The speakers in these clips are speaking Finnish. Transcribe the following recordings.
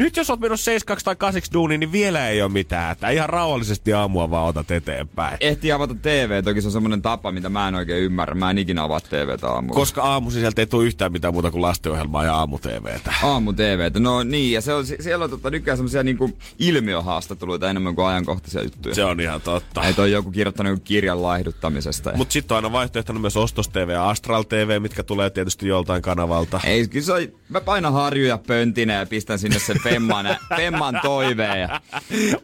Nyt jos oot menossa 7 tai 8 duuniin, niin vielä ei ole mitään. Että ihan rauhallisesti aamua vaan otat eteenpäin. Ehti avata TV, toki se on semmoinen tapa, mitä mä en oikein ymmärrä. Mä en ikinä avaa TVtä aamulla. Koska aamu sieltä ei tule yhtään mitään muuta kuin lastenohjelmaa ja aamu-TVtä. Aamu TVtä, no niin. Ja se on, siellä on tota, nykyään semmoisia niinku ilmiöhaastatteluita enemmän kuin ajankohtaisia juttuja. Se on ihan totta. Että on joku kirjoittanut joku kirjan laihduttamisesta. Mutta sitten on aina vaihtoehtona myös Ostos TV ja Astral TV, mitkä tulee tietysti joltain kanavalta. Ei, kyllä se on, mä painan harjuja pöntinä ja pistän sinne sen femman, femman toiveen. Ja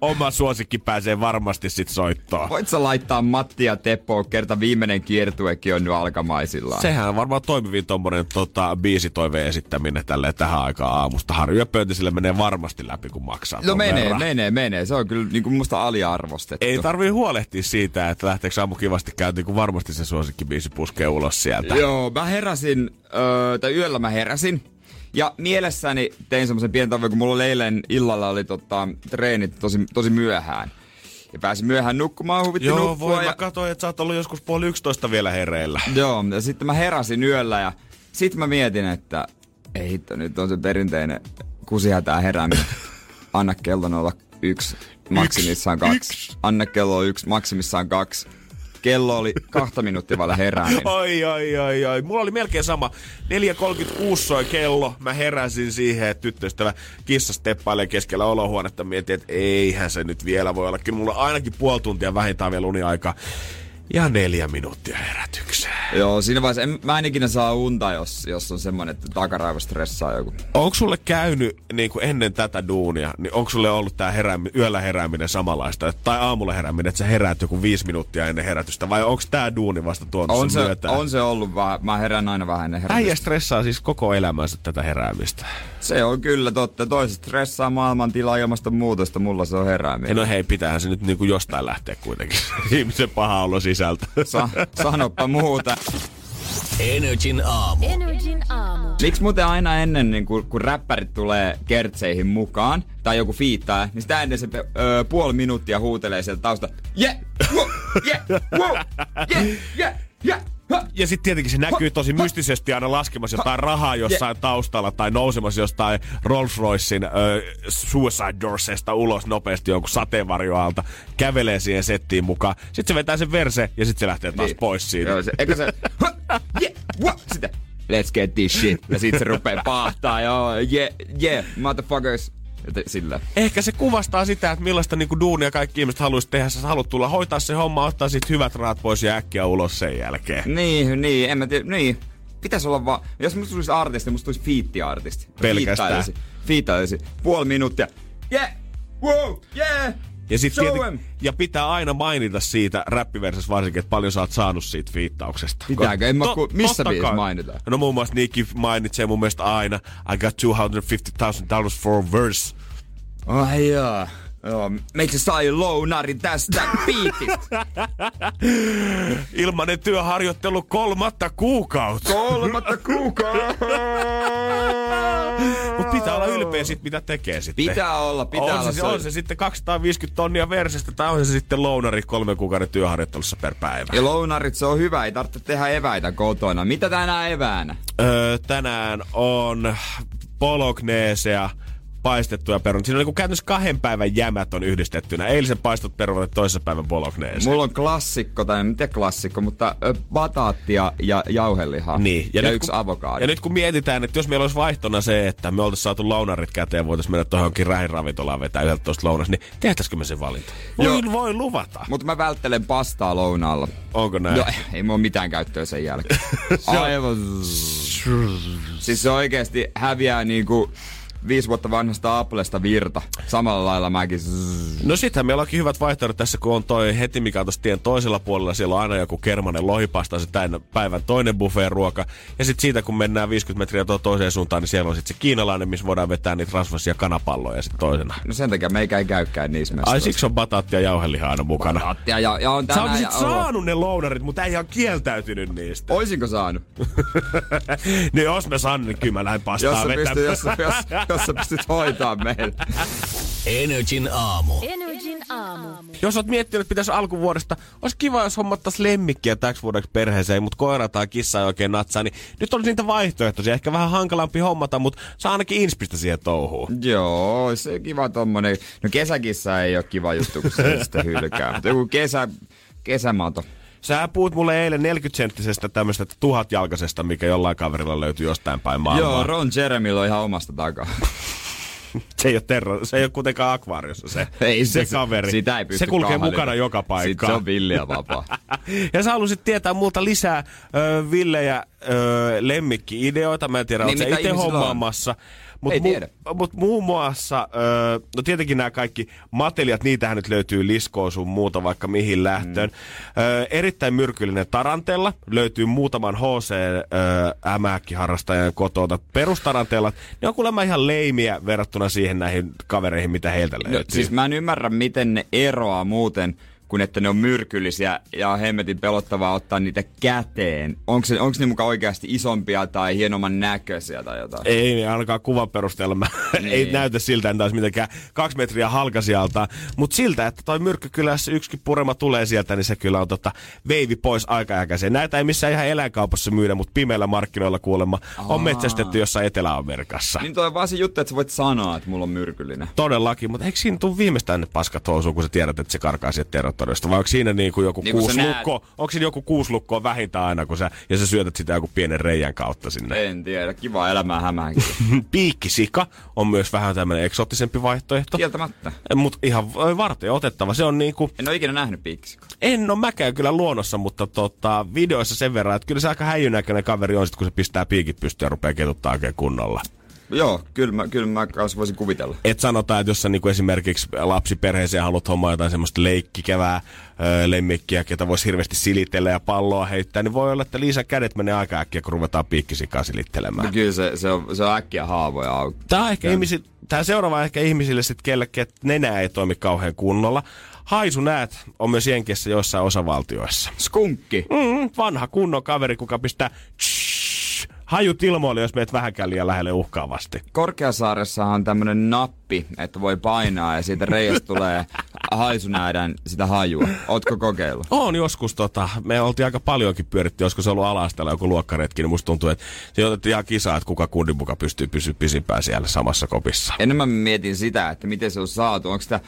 Oma suosikki pääsee varmasti sit soittoon. voit sä laittaa Matti ja Teppo, kerta viimeinen kiertuekin on nyt alkamaisillaan. Sehän on varmaan toimivin tommonen tota, biisitoiveen esittäminen tälle tähän aikaan aamusta. Harju ja pöntisille menee varmasti läpi, kun maksaa No menee, verran. menee, menee. Se on kyllä niin kuin musta aliarvostettu. Ei tarvii huolehtia siitä, että lähteekö aamu kivasti käyntiin, kun varmasti se suosikkibiisi puskee ulos sieltä. Joo, mä heräsin, öö, tai yöllä mä heräsin. Ja mielessäni tein semmoisen pienen tavoin, kun mulla oli eilen illalla oli tota, treenit tosi, tosi myöhään. Ja pääsin myöhään nukkumaan, huvitti Joo, nukkua. voi. ja, Mä katsoin, että sä oot ollut joskus puoli yksitoista vielä hereillä. joo, ja sitten mä heräsin yöllä ja sitten mä mietin, että ei hitto, nyt on se perinteinen kusihätää herääminen. Anna kello olla yksi, maksimissaan kaksi. Anna kello on yksi, maksimissaan kaksi. Kello oli kahta minuuttia vailla herääminen. Oi, oi, oi, oi. Mulla oli melkein sama. 4.36 soi kello. Mä heräsin siihen, että tyttöystävä kissa steppailee keskellä olohuonetta. Mietin, että eihän se nyt vielä voi olla. Kyllä mulla ainakin puoli tuntia vähintään vielä uniaikaa. Ja neljä minuuttia herätykseen. Joo, siinä vaiheessa en, mä en ikinä saa unta, jos, jos on semmonen, että takaraivo stressaa joku. Onko sulle käynyt niin kuin ennen tätä duunia, niin onko sulle ollut tää heräämi, yöllä herääminen samanlaista, että- tai aamulla herääminen, että sä heräät joku viisi minuuttia ennen herätystä, vai onko tää duuni vasta tuonut On se, myötä? on se ollut vähän, mä herään aina vähän ennen herätystä. Äijä stressaa siis koko elämänsä tätä heräämistä. Se on kyllä totta. Toiset stressaa maailmantilaa ilmastonmuutosta, mulla se on herääminen. no hei, pitäähän se nyt niinku jostain lähteä kuitenkin. Ihmisen paha olo sisältä. Sa- sanoppa muuta. Energin aamu. Energin aamu. Miksi muuten aina ennen, niin kun, kun räppärit tulee kertseihin mukaan, tai joku fiittaa, niin sitä ennen se öö, puoli minuuttia huutelee sieltä tausta. Yeah, wow, yeah, wow, yeah, yeah, yeah. Ha." Ja sitten tietenkin se näkyy tosi mystisesti aina laskemassa jotain rahaa jossain taustalla tai nousemassa jostain Rolls Roycein ö, Suicide Doorsesta ulos nopeasti jonkun sateenvarjoalta, kävelee siihen settiin mukaan. Sitten se vetää sen verse ja sitten se lähtee taas Niin. pois siitä. Joo, se, eikö se, yeah, wow, sitten, let's get this shit. Ja sitten se rupeaa pahtaa, joo, yeah, yeah, motherfuckers. Sillä. Ehkä se kuvastaa sitä, että millaista niinku duunia kaikki ihmiset haluaisi tehdä. Sä haluat tulla hoitaa se homma, ottaa siitä hyvät rahat pois ja äkkiä ulos sen jälkeen. Niin, niin, en mä tiedä, niin. Pitäis olla vaan, jos musta tulisi artisti, musta tulisi fiitti-artisti. Pelkästään. Fiittailisi, fiittailisi. Puoli minuuttia. Yeah! Wow! Yeah! Ja, sit tiety, ja pitää aina mainita siitä räppiversessä varsinkin, että paljon sä oot saanut siitä fiittauksesta. Pitääkö? En mä To- ku- missä biisissä kai. mainitaan? No muun muassa Nicki mainitsee mun mielestä aina I got 250,000 dollars for a verse. Ai joo. Joo, meitä sai lounari tästä biitistä. Ilmanen työharjoittelu kolmatta kuukautta. Kolmatta kuukautta. Mutta pitää olla ylpeä siitä, mitä tekee sitten. Pitää olla, pitää on olla. Se, on se sitten 250 tonnia versestä tai on se sitten lounari kolme kuukauden työharjoittelussa per päivä. Ja lounarit, se on hyvä, ei tarvitse tehdä eväitä kotona. Mitä tänään eväänä? Öö, tänään on pologneesea, paistettuja perunat. Siinä on niin käytännössä kahden päivän jämät on yhdistettynä. Eilisen paistot perunat ja toisen päivän pologneese. Mulla on klassikko, tai en tiedä klassikko, mutta bataattia ja jauhelihaa. Niin. Ja, nyt yksi kun, avokaado. Ja nyt kun mietitään, että jos meillä olisi vaihtona se, että me oltaisiin saatu lounarit käteen ja voitaisiin mennä tuohonkin rähinravintolaan vetää 11 lounas, niin tehtäisikö me sen valinta? Voin, Joo. voi luvata. Mutta mä välttelen pastaa lounaalla. Onko näin? No, ei mulla mitään käyttöä sen jälkeen. Aivan. Siis se oikeesti häviää niinku viisi vuotta vanhasta Applesta virta. Samalla lailla mäkin. Zzz. No sittenhän meillä onkin hyvät vaihtoehdot tässä, kun on toi heti mikä on tien toisella puolella. Siellä on aina joku kermanen lohipasta, se täynnä päivän toinen buffeen ruoka. Ja sitten siitä, kun mennään 50 metriä tuo toiseen suuntaan, niin siellä on sitten se kiinalainen, missä voidaan vetää niitä rasvasia kanapalloja sitten toisena. No sen takia meikä ei käykään niissä Ai messuissa. siksi on bataattia ja jauhelihaa aina mukana. Bataattia ja, ja on Sä tänään... olisit ja- saanut ne lounarit, mutta ei ihan kieltäytynyt niistä. Oisinko saanut? niin jos mä saan, niin kyllä mä lähden pastaa Jos sä, vetämään. pystyt, jos, sä- jos, jos sä pystyt hoitaa meille. Energin aamu. Energin aamu. Jos oot miettinyt, että pitäisi alkuvuodesta, olisi kiva, jos hommattais lemmikkiä täksi vuodeksi perheeseen, mutta koira tai kissa ei oikein natsaa, niin nyt olisi niitä vaihtoehtoisia. Ehkä vähän hankalampi hommata, mutta saa ainakin inspistä siihen touhuun. Joo, se kiva tommonen. No kesäkissa ei ole kiva juttu, kun se sitten hylkää. Mutta joku kesä, kesämato. Sä puhut mulle eilen 40-senttisestä tämmöistä tuhatjalkaisesta, mikä jollain kaverilla löytyy jostain päin maailmaa. Joo, Ron Jeremyllä on ihan omasta takaa. Se ei ole, terro, se ei ole kuitenkaan akvaariossa se, Ei se, se- kaveri. sitä ei pysty se kulkee kahlita. mukana joka Sitten paikkaan. se on villiä vapaa. ja sä halusit tietää multa lisää ö, Villejä ö, lemmikki-ideoita. Mä en tiedä, Niin, itse ihmisillä on? Mut Ei tiedä. Mut muun muassa, ö, no tietenkin nämä kaikki mateliat, niitähän nyt löytyy liskoa sun muuta vaikka mihin lähtöön. Mm. Ö, erittäin myrkyllinen tarantella, löytyy muutaman HC ö, ämääkkiharrastajan kotota. Perustarantellat, ne on kuulemma ihan leimiä verrattuna siihen näihin kavereihin, mitä heiltä löytyy. No, siis mä en ymmärrä, miten ne eroaa muuten, kun että ne on myrkyllisiä ja on hemmetin pelottavaa ottaa niitä käteen. Onko, se, onko ne mukaan oikeasti isompia tai hienomman näköisiä tai jotain? Ei, niin ainakaan kuvan perusteella mä Niin. ei näytä siltä, että olisi mitenkään kaksi metriä halkasijalta. Mutta siltä, että toi myrkky kyllä, jos yksikin purema tulee sieltä, niin se kyllä on tota veivi pois aikaäkäiseen. Näitä ei missään ihan eläinkaupassa myydä, mutta pimeillä markkinoilla kuulemma on metsästetty jossain Etelä-Amerikassa. Niin toi on vaan se juttu, että sä voit sanoa, että mulla on myrkyllinen. Todellakin, mutta eikö siinä tule viimeistään ne paskat housuun, kun sä tiedät, että se karkaa sieltä territoriasta? Vai onko siinä niin kuin joku Niin kuusi lukko? Onko siinä joku kuusi lukkoa vähintään aina, kun sä, ja sä syötät sitä joku pienen reijän kautta sinne? En tiedä, kiva elämää hämähänkin. Piikkisika on myös vähän tämmöinen eksoottisempi vaihtoehto. Kieltämättä. Mutta ihan varten otettava. Se on niinku, En ole ikinä nähnyt piikkisikaa. en ole mäkään kyllä luonnossa, mutta tota, videoissa sen verran, että kyllä se aika häijynäköinen kaveri on sit, kun se pistää piikit pystyyn ja rupeaa ketuttaa oikein kunnolla. Joo, kyllä mä, kyllä mä kanssa voisin kuvitella. Et sanotaan, että jos sä niinku esimerkiksi lapsiperheeseen haluat hommaa jotain semmoista leikkikevää öö, lemmikkiä, ketä voisi hirveästi silitellä ja palloa heittää, niin voi olla, että Liisa kädet menee aika äkkiä, kun ruvetaan piikkisikaa silittelemään. No kyllä se, se, on, se on äkkiä haavoja auki. Tämä on ehkä ihmisi, tää seuraava ehkä ihmisille sitten kellekin, että nenä ei toimi kauhean kunnolla. Haisu näet on myös Jenkeissä joissain osavaltioissa. Skunkki. Mm, vanha kunnon kaveri, kuka pistää tsh, hajut ilmoille, jos meet vähänkään liian lähelle uhkaavasti. Korkeasaaressahan on tämmönen nappi, että voi painaa ja siitä reiästä tulee haisunäädän sitä hajua. Ootko kokeillut? On joskus, tota, me oltiin aika paljonkin pyöritty, joskus se ollut ala joku luokkaretki, niin musta tuntuu, että se otettiin ihan kisaa, että kuka kundin muka pystyy pysyä pisimpään siellä samassa kopissa. Enemmän mietin sitä, että miten se on saatu. Onko sitä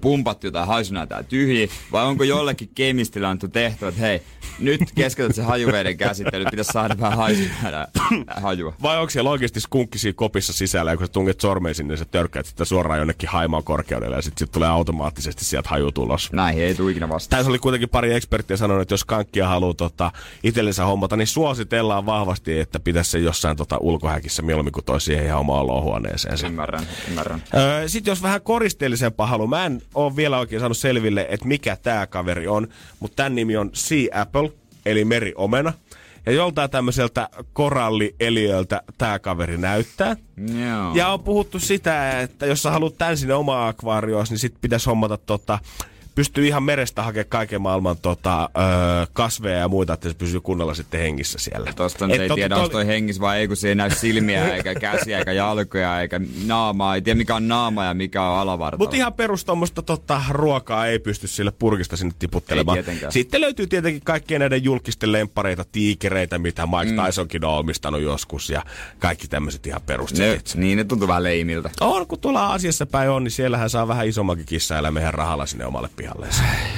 pumpattu jotain haisunäätää tyhjiä, vai onko jollekin kemistillä annettu tehtävä, että hei, nyt keskeytät se hajuveden käsittely, pitäisi saada vähän haisunäädää hajua. Vai onko siellä oikeasti skunkki siinä kopissa sisällä, ja kun sä tunget sormeen sinne, niin sä törkkäät sitä suoraan jonnekin haimaan korkeudelle, ja sitten sit tulee automaattisesti sieltä haju tulos. Näihin ei tule ikinä vastaan. Tässä oli kuitenkin pari eksperttiä sanonut, että jos kankkia haluaa tota, itsellensä hommata, niin suositellaan vahvasti, että pitäisi se jossain tota, ulkohäkissä mieluummin kuin toi siihen ihan omaan olohuoneeseen. Ymmärrän, ymmärrän. Öö, Sitten jos vähän koristeellisempaa haluaa, mä en ole vielä oikein saanut selville, että mikä tämä kaveri on, mutta tämän nimi on Sea Apple, eli meriomena. Ja joltain tämmöiseltä korallieliöltä tämä kaveri näyttää. Joo. Ja on puhuttu sitä, että jos sä haluat tän sinne omaa akvaarioon, niin sit pitäisi hommata tota, pystyy ihan merestä hakemaan kaiken maailman tota, öö, kasveja ja muita, että se pysyy kunnolla sitten hengissä siellä. Tosta nyt Et ei tot- tiedä, to- onko toi hengis vai ei, kun se ei näy silmiä, eikä käsiä, eikä jalkoja, eikä naamaa. Ei tiedä, mikä on naama ja mikä on alavartalo. Mutta ihan perus tota, ruokaa ei pysty sille purkista sinne tiputtelemaan. Sitten löytyy tietenkin kaikkien näiden julkisten lempareita, tiikereitä, mitä Mike mm. Tysonkin on omistanut joskus ja kaikki tämmöiset ihan ne, perusteet. niin, ne tuntuu vähän leimiltä. On, kun tuolla Aasiassa päin on, niin siellähän saa vähän isommankin kissa meidän rahalla sinne omalle pihalleen.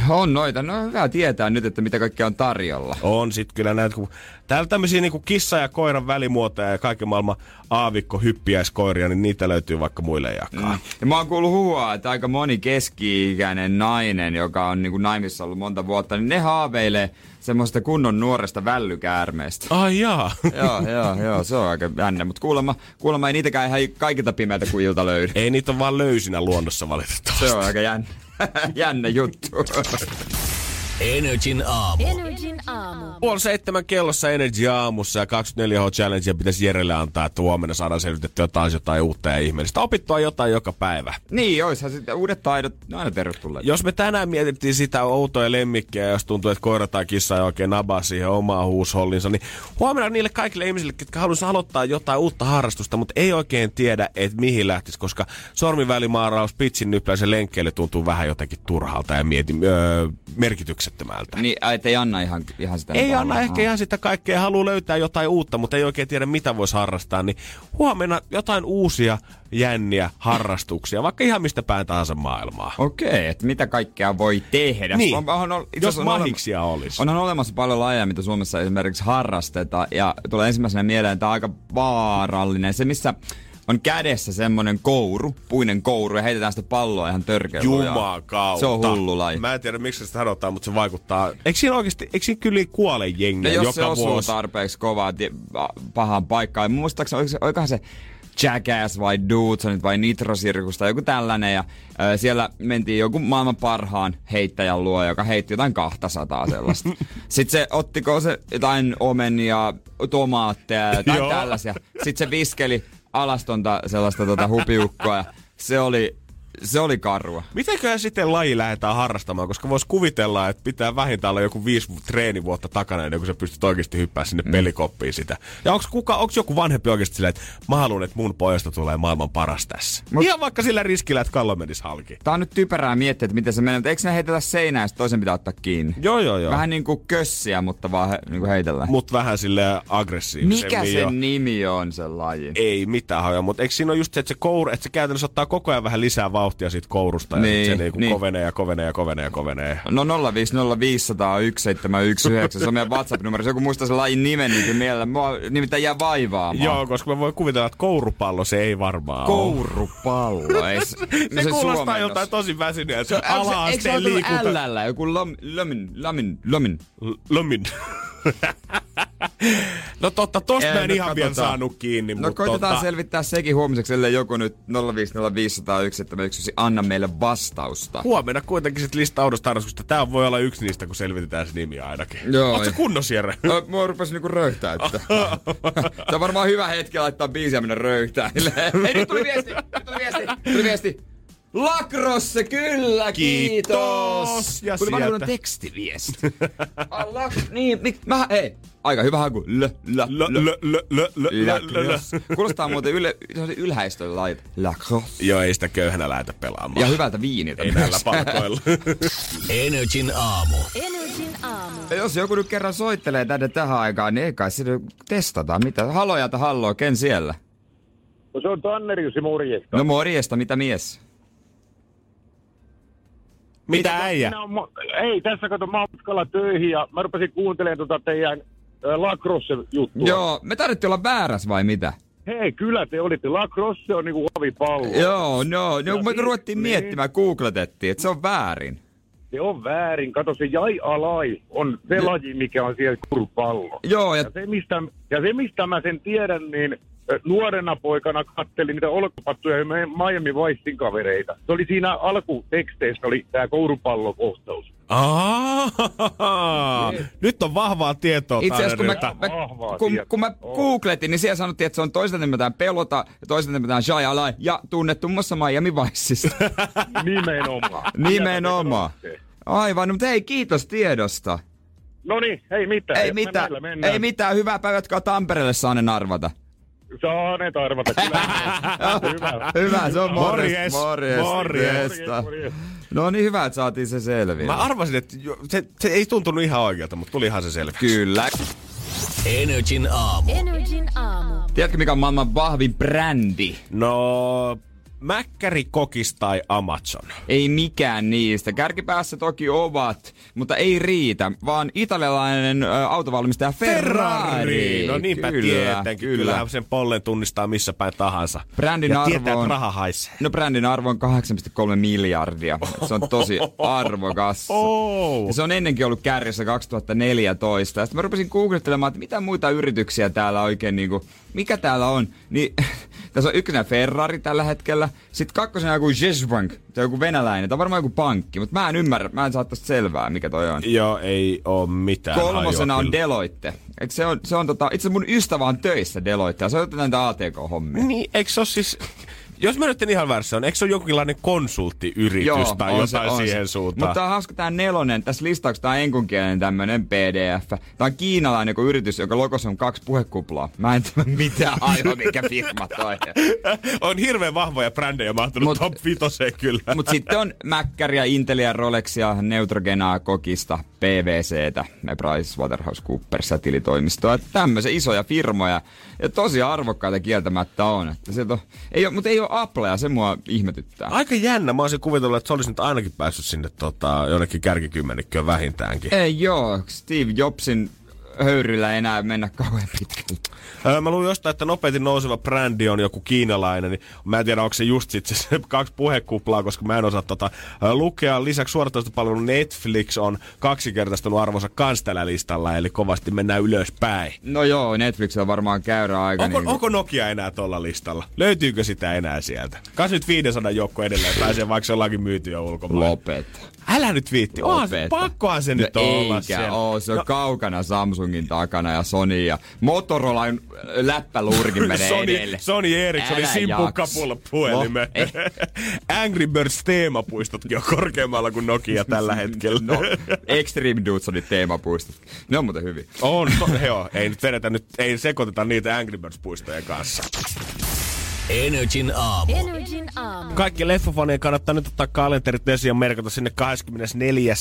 On noita. No hyvä tietää nyt, että mitä kaikkea on tarjolla. On sit kyllä näitä, kun täällä tämmöisiä niinku kissa ja koiran välimuotoja ja kaiken maailman aavikko hyppiäiskoiria, niin niitä löytyy vaikka muille jakaa. Mm. Ja mä oon kuullut huua, että aika moni keski-ikäinen nainen, joka on niin kuin naimissa ollut monta vuotta, niin ne haaveilee semmoista kunnon nuoresta vällykäärmeestä. Ai jaa. joo, joo, joo, se on aika jännä. Mutta kuulemma, kuulemma ei niitäkään ihan kaikilta pimeältä kujilta löydy. Ei niitä ole vaan löysinä luonnossa valitettavasti. Se on aika jännä, jännä juttu. Energin aamu. Energin aamu. Puoli seitsemän kellossa Energy aamussa ja 24H Challenge pitäisi Jerelle antaa, että huomenna saadaan selvitettyä taas jotain uutta ja ihmeellistä. Opittua jotain joka päivä. niin, oishan sitten uudet taidot, ne on aina tervetulleet. Jos me tänään mietittiin sitä outoja lemmikkiä, jos tuntuu, että koira tai kissa ei oikein nabaa siihen omaa huushollinsa, niin huomenna niille kaikille ihmisille, jotka haluaisivat aloittaa jotain uutta harrastusta, mutta ei oikein tiedä, että mihin lähtisi, koska sormivälimaaraus, pitsin nypläisen lenkkeelle tuntuu vähän jotenkin turhalta ja mietin, öö, merkityksettömältä. Niin, et ei anna ihan, ihan sitä. Ei anna ehkä ihan sitä kaikkea, haluaa löytää jotain uutta, mutta ei oikein tiedä mitä voisi harrastaa, niin huomenna jotain uusia jänniä harrastuksia, vaikka ihan mistä päin tahansa maailmaa. Okei, että mitä kaikkea voi tehdä. Niin, On, on, on, jos on mahiksia olisi. Onhan olemassa paljon lajeja, mitä Suomessa esimerkiksi harrastetaan. Ja tulee ensimmäisenä mieleen, että aika vaarallinen. Se, missä on kädessä semmonen kouru, puinen kouru, ja heitetään sitä palloa ihan törkeä lujaa. Jumakauta. Se on hullu laji. Mä en tiedä, miksi sitä sanotaan, mutta se vaikuttaa. Eikö siinä oikeasti, eikö siinä kyllä kuole jengiä jos joka se vuosi? tarpeeksi kovaa tie- a- pahaan paikkaan. Muistaakseni, oikohan se Jackass vai Dudesonit vai Nitro Circus tai joku tällainen. Ja ö, siellä mentiin joku maailman parhaan heittäjän luo, joka heitti jotain 200 sellaista. Sitten se, ottiko se jotain omenia, tomaatteja ja Joo. tällaisia. Sitten se viskeli alastonta sellaista tota hupiukkoa. Se oli, se oli karua. Mitenköhän sitten laji lähdetään harrastamaan, koska voisi kuvitella, että pitää vähintään olla joku viisi treenivuotta takana ennen kuin sä pystyt oikeasti hyppää sinne mm. pelikoppiin sitä. Ja onko kuka, onks joku vanhempi oikeasti silleen, että mä haluan, että mun pojasta tulee maailman paras tässä. Mut-. Ihan vaikka sillä riskillä, että kallo menisi halki. Tää on nyt typerää miettiä, että miten se menee, mutta eikö ne heitetä seinään ja sit toisen pitää ottaa kiinni? Joo, joo, joo. Vähän niin kuin kössiä, mutta vaan he, niin kuin heitellään. Mut vähän sille aggressiivisemmin Mikä jo. sen nimi on se laji? Ei mitään hajoa, mutta eikö siinä ole just se, että se, kouru, että se käytännössä ottaa koko ajan vähän lisää vauhtia siitä kourusta ja Niin, sit se niinku niin. kovenee ja kovenee ja kovenee ja kovenee. No 050501719, se on meidän WhatsApp-numero. Jos joku muistaa sen lajin nimen, niin mielellä. Mua nimittäin jää vaivaamaan. Joo, koska mä voin kuvitella, että kourupallo se ei varmaan. Kourupallo. Ei, se, Se, se kuulostaa joltain tosi väsyneeltä. Se, Eikö se ala-asteen liikunta. Lllä, joku lam, lamin, lamin, lamin. No totta, tosta Ei, mä en no ihan vielä katsotaan. saanut kiinni, No mutta koitetaan tota, selvittää sekin huomiseksi, ellei joku nyt 050501719 anna meille vastausta. huomenna kuitenkin sit lista oudosta harrastuksista. Tää voi olla yksi niistä, kun selvitetään se nimi ainakin. Joo, Oot sä ei. kunnossa, Jere? Ö, Mua rupesi niinku röyhtää, että... Se on varmaan hyvä hetki laittaa biisiä mennä röyhtää. Hei, nyt tuli viesti! Nyt tuli viesti! Tuli viesti! Lacrosse, kyllä, kiitos! Kiitos! Ja Tuli sieltä. tekstiviesti. Ah, lak- niin, mik, mä, hei, aika hyvä haku. Lö, lö, Lö, lö. lö, lö, lö, lö, lö, lö. Lacrosse. Kuulostaa muuten yle, ylhäistön lait. Lacrosse. Joo, ei sitä köyhänä lähetä pelaamaan. Ja hyvältä viiniltä. Ei näillä palkoilla. Energin aamu. Energin aamu. Ja jos joku nyt kerran soittelee tänne tähän aikaan, niin ei kai sitä testataan. Mitä? Haloja tai halloa, ken siellä? No se on Tanneri Jussi morjesta. No morjesta, mitä mies? Mitä äijä? Minä ei, tässä kato, mä oon matkalla töihin ja mä rupesin kuuntelemaan tota teidän lacrosse-juttua. Joo, me tarvittiin olla väärässä vai mitä? Hei, kyllä te olitte. Lacrosse on niinku havipallo. Joo, no, no me niin, ruvettiin niin. miettimään, googletettiin, että se on väärin. Se on väärin. Kato, se jai alai on se laji, mikä on siellä kurpallo. Joo, ja Ja se, mistä, ja se, mistä mä sen tiedän, niin nuorena poikana kattelin niitä olkapattuja ja Miami Vicein kavereita. Se oli siinä alkuteksteissä, oli tämä kourupallokohtaus. Aa, nyt on vahvaa tietoa itse asiassa kun, mä, mä, kun, kun mä Oo. googletin, niin siellä sanottiin, että se on toisaalta nimetään Pelota ja toisaalta nimetään Jai Alai ja tunnettu muun muassa Miami Viceista. Nimenomaan. Nimenomaan. Aivan, no, mutta hei, kiitos tiedosta. No niin, ei mitään. Ei mitään, ei mitään, hyvää päivää, jotka on Tampereelle saanen arvata. Saaneet arvata, kyllä. Hyvä. Hyvä, se on Morjes, morjesta. morjes. morjesta. Morjes. No niin, hyvä, että saatiin se selviä. Mä arvasin, että jo- se, se ei tuntunut ihan oikealta, mutta tulihan se selväksi. Kyllä. Energin aamu. Energin aamu. Tiedätkö, mikä on maailman vahvin brändi? No, Mäkkäri, Kokis tai Amazon? Ei mikään niistä. Kärkipäässä toki ovat, mutta ei riitä, vaan italialainen ö, autovalmistaja Ferrari. No niinpä kyllä, tietenkin. Kyllä. Kyllähän sen pollen tunnistaa missä päin tahansa. Brändin ja arvo tietää, on- raha haisee. No brändin arvo on 8,3 miljardia. Se on tosi arvokas. Oh. Ja se on ennenkin ollut kärjessä 2014. Ja sitten mä rupesin googlettelemaan, että mitä muita yrityksiä täällä oikein niinku, mikä täällä on. Niin tässä on ykkösenä Ferrari tällä hetkellä. Sitten kakkosena joku Jesbank. Se on joku venäläinen. Tämä on varmaan joku pankki, mutta mä en ymmärrä. Mä en saa tästä selvää, mikä toi on. Joo, ei oo mitään Kolmosena on. Deloitte. Eikö se on, se on tota, itse mun ystävä on töissä Deloitte ja se on näitä ATK-hommia. Niin, eikö se ole siis... Jos mä nyt en ihan väärässä on, eikö se ole jonkinlainen konsulttiyritys tai jotain siihen suuntaan? Mutta tää on hauska tää nelonen. Tässä listauksessa tää on enkunkielinen tämmönen PDF. Tää on kiinalainen joku yritys, joka logossa on kaksi puhekuplaa. Mä en tiedä mitään aivan mikä firma toi. on hirveän vahvoja brändejä mahtunut Mut- top 5 kyllä. Mut sitten on Mäkkäriä, Intelia, Rolexia, Neutrogenaa, Kokista, PVCtä, ja PricewaterhouseCoopersia tilitoimistoa. Tämmöisiä isoja firmoja ja tosi arvokkaita kieltämättä on. Että sieltä on ei ole, mutta ei ole Applea, se mua ihmetyttää. Aika jännä. Mä olisin kuvitellut, että se olisi nyt ainakin päässyt sinne tota, jonnekin kärkikymmenikköön vähintäänkin. Ei joo, Steve Jobsin höyryllä enää mennä kauhean pitkälle. Öö, mä luin jostain, että nopeasti nouseva brändi on joku kiinalainen, niin mä en tiedä, onko se just sit se, kaksi puhekuplaa, koska mä en osaa tota, öö, lukea. Lisäksi suoratoistopalvelu Netflix on kaksinkertaistunut arvonsa kans tällä listalla, eli kovasti mennään ylöspäin. No joo, Netflix on varmaan käyrä aika. Onko, niin onko Nokia enää tuolla listalla? Löytyykö sitä enää sieltä? Kas nyt 500 joukko edelleen pääsee, vaikka se ollakin myyty jo ulkomaille. Lopeta. Älä nyt viitti. Onhan se, pakkohan se no nyt olla eikä siellä. oo, se on No, kaukana Samsungin takana ja Sony ja Motorolan läppäluurikin menee Sony, edelle. Sony Ericsson Älä simpun jaksa. kapulla puhelimeen. No, eh. Angry Birds teemapuistotkin on korkeammalla kuin Nokia tällä hetkellä. No, Extreme Dudesonin teemapuistot. Ne on muuten hyvin. On, to, joo, ei nyt vedetä nyt, ei sekoiteta niitä Angry Birds puistojen kanssa. Energin aamu. Energin aamu. Kaikki leffafanien kannattaa nyt ottaa kalenterit esiin ja merkata sinne 24.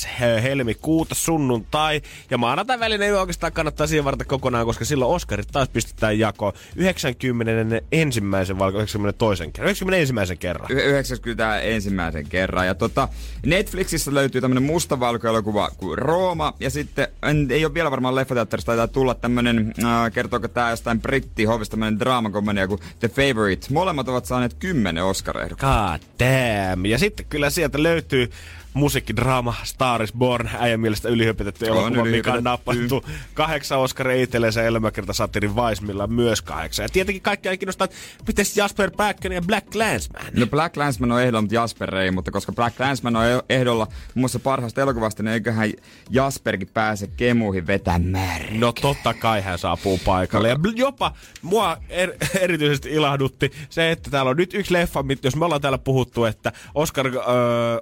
helmikuuta sunnuntai. Ja maanantai välinen ei oikeastaan kannattaa siihen varten kokonaan, koska silloin Oscarit taas pistetään jakoon 90 ensimmäisen vai 92 kerran. 91 kerran. Y- 90 ensimmäisen kerran. Ja tota, Netflixissä löytyy tämmönen mustavalkoelokuva kuin Rooma. Ja sitten, en, ei ole vielä varmaan leffateatterista, taitaa tulla tämmönen, äh, kertooko tää jostain brittihovista, tämmönen draamakomedia kuin The Favorite. Molemmat ovat saaneet kymmenen Oscar-ehdokasta. God damn. Ja sitten kyllä sieltä löytyy musiikkidraama Star is Born, äijän mielestä ylihypetetty elokuva, mikä on nappattu kahdeksan Oscaria itsellensä elämäkerta satirin Weissmilla myös kahdeksan. Ja tietenkin kaikki ei kiinnostaa, että miten Jasper Päkkönen ja Black Clansman? No Black Landsman on ehdolla, mutta Jasper ei, mutta koska Black Landsman on eh- ehdolla muun muassa parhaasta elokuvasta, niin eiköhän Jasperkin pääse kemuihin vetämään. No totta kai hän saapuu paikalle. Ja jopa mua er, erityisesti ilahdutti se, että täällä on nyt yksi leffa, jos me ollaan täällä puhuttu, että Oscar, öö,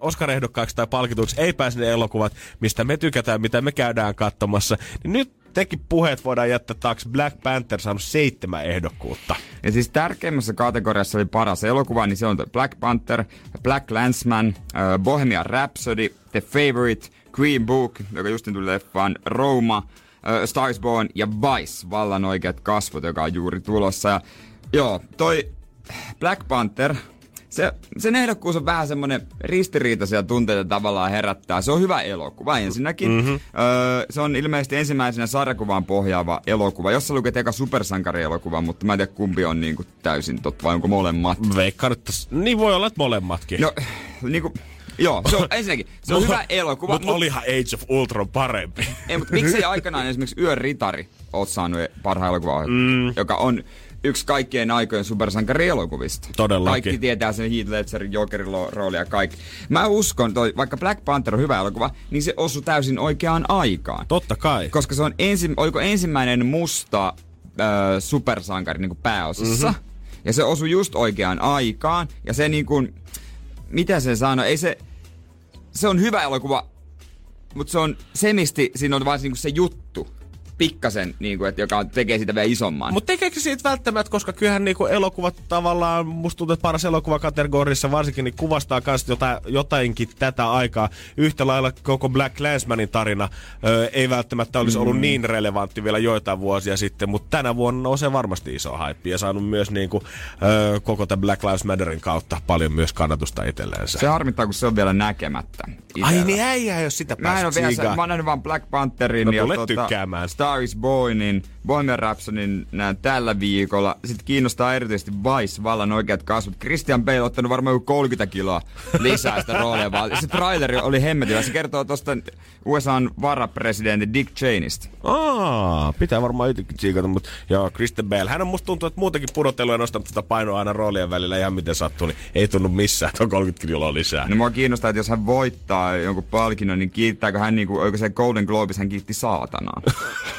Oscar-ehdokkaaksi tai palkituksi ei pääse ne elokuvat, mistä me tykätään, mitä me käydään katsomassa, niin nyt tekin puheet voidaan jättää taakse. Black Panther saanut seitsemän ehdokkuutta. Ja siis tärkeimmässä kategoriassa oli paras elokuva, niin se on Black Panther, Black Landsman, äh, Bohemian Rhapsody, The Favorite, Green Book, joka just tuli leffaan, Roma, äh, Star is Born ja Vice, vallan oikeat kasvot, joka on juuri tulossa. Ja, joo, toi Black Panther, se, sen ehdokkuus on vähän semmoinen ristiriitaisia tunteita tavallaan herättää. Se on hyvä elokuva ensinnäkin. Mm-hmm. Öö, se on ilmeisesti ensimmäisenä sarjakuvaan pohjaava elokuva. Jossa luket eka supersankarielokuva, mutta mä en tiedä kumpi on niinku täysin totta vai onko molemmat. Veikkaan, että niin voi olla, että molemmatkin. No, niinku, joo, se on ensinnäkin, se on hyvä elokuva. Mutta olihan Age of Ultron parempi. Ei, mutta miksi aikanaan esimerkiksi Yön ritari oot saanut parhaan elokuvan, mm. joka on yksi kaikkien aikojen supersankarielokuvista. Todellakin. Kaikki tietää sen Heath Ledgerin Jokerin lo- rooli ja kaikki. Mä uskon, toi, vaikka Black Panther on hyvä elokuva, niin se osui täysin oikeaan aikaan. Totta kai. Koska se on ensi, oliko ensimmäinen musta äh, supersankari niin kuin pääosassa. Mm-hmm. Ja se osui just oikeaan aikaan. Ja se niin kuin, mitä se sanoi, ei se, se on hyvä elokuva, mutta se on semisti, siinä on vain niin kuin se juttu. Pikkasen, niin kuin, että joka tekee siitä vielä isomman. Mutta tekeekö se siitä välttämättä, koska kyllähän niinku elokuvat tavallaan, musta tuntuu, että paras elokuvakategoriassa varsinkin, niin kuvastaa myös jota, jotainkin tätä aikaa. Yhtä lailla koko Black Clansmanin tarina ö, ei välttämättä olisi ollut niin relevantti vielä joitain vuosia sitten, mutta tänä vuonna nousee varmasti iso hype ja saanut myös niinku, ö, koko tämän Black Lives Matterin kautta paljon myös kannatusta itselleensä. Se harmittaa, kun se on vielä näkemättä. Ai itellä. niin äijä ei ole sitä Mä en ole vielä, se, mä oon nähnyt vaan Black Pantherin No ja tule tota, tykkäämään. Star is Bornin, Bohemian Rhapsodyn näen tällä viikolla. Sitten kiinnostaa erityisesti Vice, vallan oikeat kasvot. Christian Bale on ottanut varmaan joku 30 kiloa lisää sitä roolia. vaan se traileri oli hemmetin. Se kertoo tuosta USAn varapresidentti Dick Cheneystä. Aa, pitää varmaan itsekin tsiikata, mutta joo, Kristen Bale. Hän on musta tuntuu, että muutenkin pudotellut ja nostanut tätä painoa aina roolien välillä ihan miten sattuu, niin ei tunnu missään, että on 30 kiloa lisää. No mua kiinnostaa, että jos hän voittaa jonkun palkinnon, niin kiittääkö hän niinku, oiko se Golden Globes, hän kiitti saatanaa.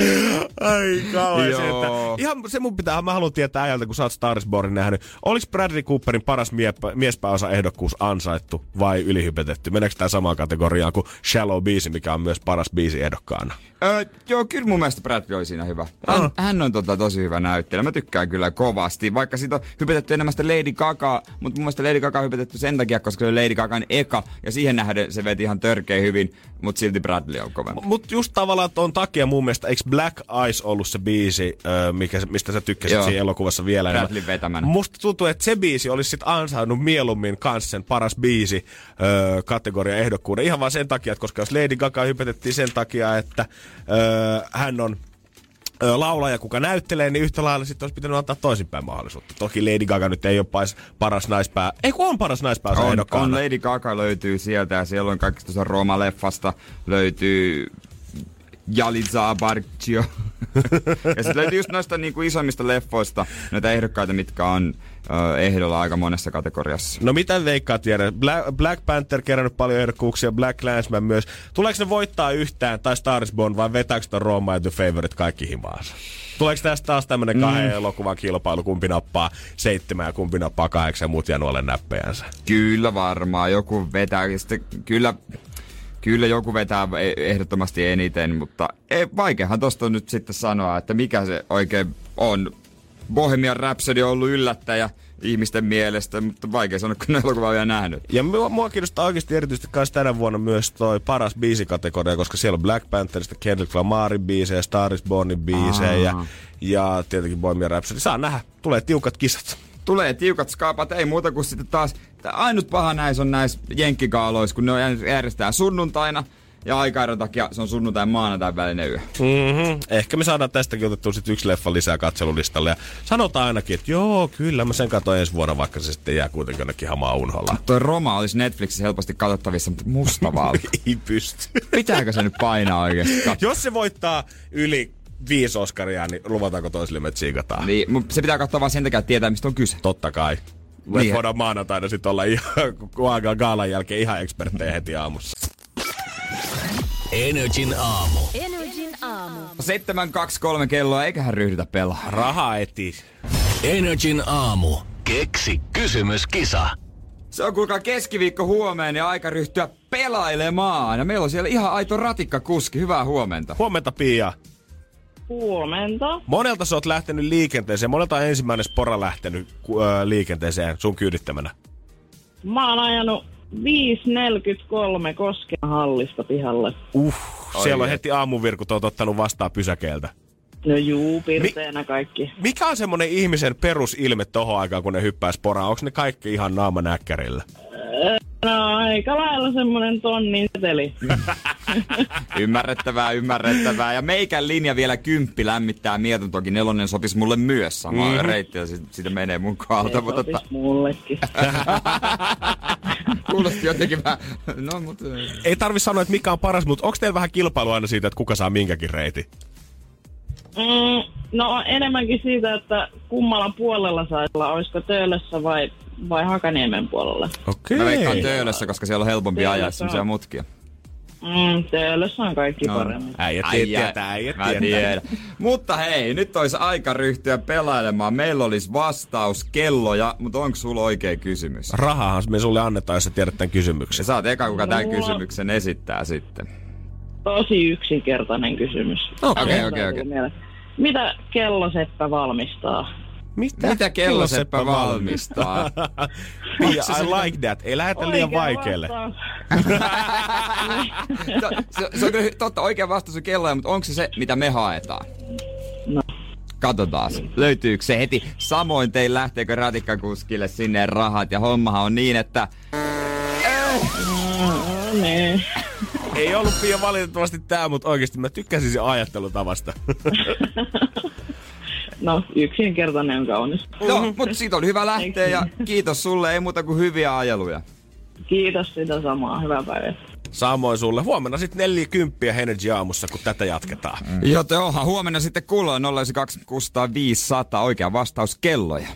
Ai kauhean se, että ihan se mun pitää, mä haluan tietää ajalta, kun sä oot Star is Bornin nähnyt. Olis Bradley Cooperin paras miepä, miespääosa ehdokkuus ansaittu vai ylihypetetty? Meneekö tää samaan kategoriaan kuin Shallow biisi, mikä on myös paras biisi ehdokkaana? Öö, joo, kyllä mun mielestä Bradley oli siinä hyvä. Hän, Ah. hän on tota, tosi hyvä näyttelijä. Mä tykkään kyllä kovasti. Vaikka siitä on hypetetty enemmän sitä Lady Gaga, mutta mun mielestä Lady Gaga on hypetetty sen takia, koska se oli Lady Gagan eka. Ja siihen nähden se veti ihan törkeä hyvin, mutta silti Bradley on kovempi. Mut just tavallaan ton takia mun mielestä, eikö Black Eyes ollut se biisi, mikä, mistä sä tykkäsit Joo. siinä elokuvassa vielä? Bradley vetämänä. Musta tuntuu, että se biisi olisi sit ansainnut mieluummin kans sen paras biisi kategoria ehdokkuuden. Ihan vaan sen takia, että koska jos Lady Gaga hypetettiin sen takia, että hän on laulaja, kuka näyttelee, niin yhtä lailla sitten olisi pitänyt antaa toisinpäin mahdollisuutta. Toki Lady Gaga nyt ei ole pais, paras naispää. Ei kun on paras naispää On, on Lady Gaga löytyy sieltä ja siellä on kaikista tuossa Roma-leffasta löytyy Jaliza Barccio. ja sitten löytyy just noista niinku isommista leffoista noita ehdokkaita, mitkä on ö, ehdolla aika monessa kategoriassa. No mitä veikkaat vielä? Black, Black Panther kerännyt paljon ehdokkuuksia, Black Clansman myös. Tuleeko ne voittaa yhtään, tai Star is Born, vai vetääkö sitä Roma ja The Favorite kaikki himaansa? Tuleeko tästä taas tämmönen kahden Mm. elokuvan kilpailu, kumpi nappaa seitsemän ja kumpi nappaa kahdeksan ja muut jää nuolle näppejänsä? Kyllä varmaan, joku vetää, sitten kyllä, kyllä joku vetää e- ehdottomasti eniten, mutta ei, vaikeahan tosta nyt sitten sanoa, että mikä se oikein on. Bohemian Rhapsody on ollut yllättäjä ihmisten mielestä, mutta vaikea sanoa, kun ne elokuva on vielä nähnyt. Ja mua, mua kiinnostaa oikeasti erityisesti myös tänä vuonna myös toi paras biisikategoria, koska siellä on Black Pantherista Kendrick Lamarin biisejä, Star is Bornin biisejä ja, ja tietenkin Bohemian Rhapsody. Saa nähdä, tulee tiukat kisat. Tulee tiukat skaapat, ei muuta kuin sitten taas, tää ainut paha näissä on näissä jenkkikaaloissa, kun ne on järjestetään sunnuntaina, ja aikaeron takia se on sunnuntai maanantai välinen yö. Mm-hmm. Ehkä me saadaan tästäkin otettua sit yksi leffa lisää katselulistalle. Ja sanotaan ainakin, että joo, kyllä mä sen katsoin ensi vuonna, vaikka se sitten jää kuitenkin jonnekin hamaa unholla. Toi Roma olisi Netflixissä helposti katsottavissa, mutta mustavalta. Ei pysty. Pitääkö se nyt painaa oikeasti? Jos se voittaa yli viisi Oscaria, niin luvataanko toisille me tsiikataan? Niin, se pitää katsoa vaan sen takia, että tietää, mistä on kyse. Totta kai. Me Niin. voidaan maanantaina sitten olla ihan, gaalan jälkeen ihan eksperttejä heti aamussa. Energin aamu. Energin aamu. 7.23 kelloa, eiköhän ryhdytä pelaa. Raha eti. Energin aamu. Keksi kysymyskisa. Se on kuulkaa keskiviikko huomeen ja aika ryhtyä pelailemaan. Ja meillä on siellä ihan aito ratikkakuski. Hyvää huomenta. Huomenta Pia. Huomenta. Monelta sä oot lähtenyt liikenteeseen. Monelta on ensimmäinen spora lähtenyt ö, liikenteeseen sun kyydittämänä. Mä oon ajanut 5.43 Kosken hallista pihalle. Uh, siellä on heti aamuvirkut oot ottanut vastaan pysäkeiltä. No juu, pirteenä kaikki. Mikä on semmonen ihmisen perusilme tohon aikaan, kun ne hyppää sporaan? Onko ne kaikki ihan naama näkkärillä? No aika lailla semmonen tonnin seteli. Ymmärrettävää, ymmärrettävää. Ja meikän linja vielä kymppi lämmittää mieltä. Toki nelonen sopisi mulle myös samaa Mhm. mm-hmm. reittiä. Siitä, siitä menee mun kohdalta. Se Mutta sopis tota, mullekin. kuulosti jotenkin vähän... No, mutta... Ei tarvi sanoa, että mikä on paras, mutta onko teillä vähän kilpailu aina siitä, että kuka saa minkäkin reitin? Mm, no enemmänkin siitä, että kummalla puolella saisi olla. Olisiko Töölössä vai, vai Hakaniemen puolella? Okei. Mä veikkaan töölössä, koska siellä on helpompi ajaa Töölössä semmoisia on. mutkia. Mm, Töölössä on kaikki No. paremmin. Äijät tietää, äijät tietää. Mutta hei, nyt olisi aika ryhtyä pelailemaan. Meillä olisi vastauskelloja, mutta onko sulla oikea kysymys? Rahahan me sulle annetaan, jos sä tiedät tämän Ja kysymyksen. sä oot eka, kuka tämän Mulla- kysymyksen esittää sitten. tosi yksinkertainen kysymys. Okei, okei, okei. Mitä kelloseppä valmistaa? Mitä, Mitä kelloseppä valmistaa? Pia, I like that. Ei lähetä liian vaikealle. se, se on kyllä totta, oikea vastaus on kelloja, mutta onko se se, mitä me haetaan? No. Katsotaan, löytyykö se heti. Samoin tein lähteekö ratikkakuskille sinne rahat. Ja hommahan on niin, että. Ei ollut Pia valitettavasti tää, mutta oikeasti mä tykkäsin sen ajattelutavasta. No, yksinkertainen on kaunis. No, mutta siitä oli hyvä lähteä ja kiitos sulle, ei muuta kuin hyviä ajeluja. Kiitos sitä samaa. Hyvää päivää. Samoin sulle. Huomenna sitten 40 Energy aamussa, kun tätä jatketaan. Mm. Joten onhan huomenna sitten kuulla 092 500 oikea vastaus kelloja.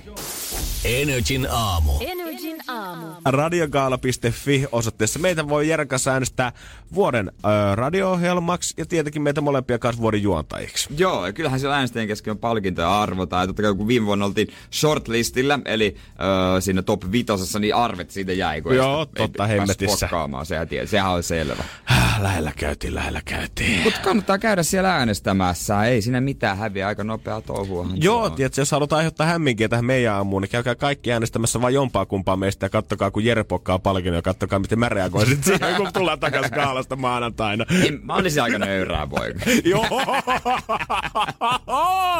Energin aamu. Energin aamu. radiogaala.fi osoitteessa. Meitä voi Jeren kanssa äänestää vuoden ö, radio-ohjelmaksi ja tietenkin meitä molempia kanssa vuoden juontajiksi. Joo, ja kyllähän siellä äänestäjien kesken on palkintoja arvotaan. Ja totta kai kun viime vuonna oltiin shortlistillä, eli öö, siinä top vitosessa, niin arvet siitä jäi. Kun Joo, ei- ei totta hemmetissä. sehän, tie, sehän on selvä. Häh, Lähellä käytiin, lähellä käytiin. Mutta kannattaa käydä siellä äänestämässä. Ei siinä mitään häviä, aika nopeaa touhuahan. se Joo, tiedätkö, jos halutaan aiheuttaa hämminkiä tähän meidän aamuun, niin käykää kaikki äänestämässä vain jompaa kumpaa meistä ja kattokaa, kun Jere pokkaa palkinnon ja kattokaa, miten mä reagoin sitten siihen, kun tullaan takaisin kaalasta maanantaina. Ei, mä olisin aika nöyrää poika. Joo!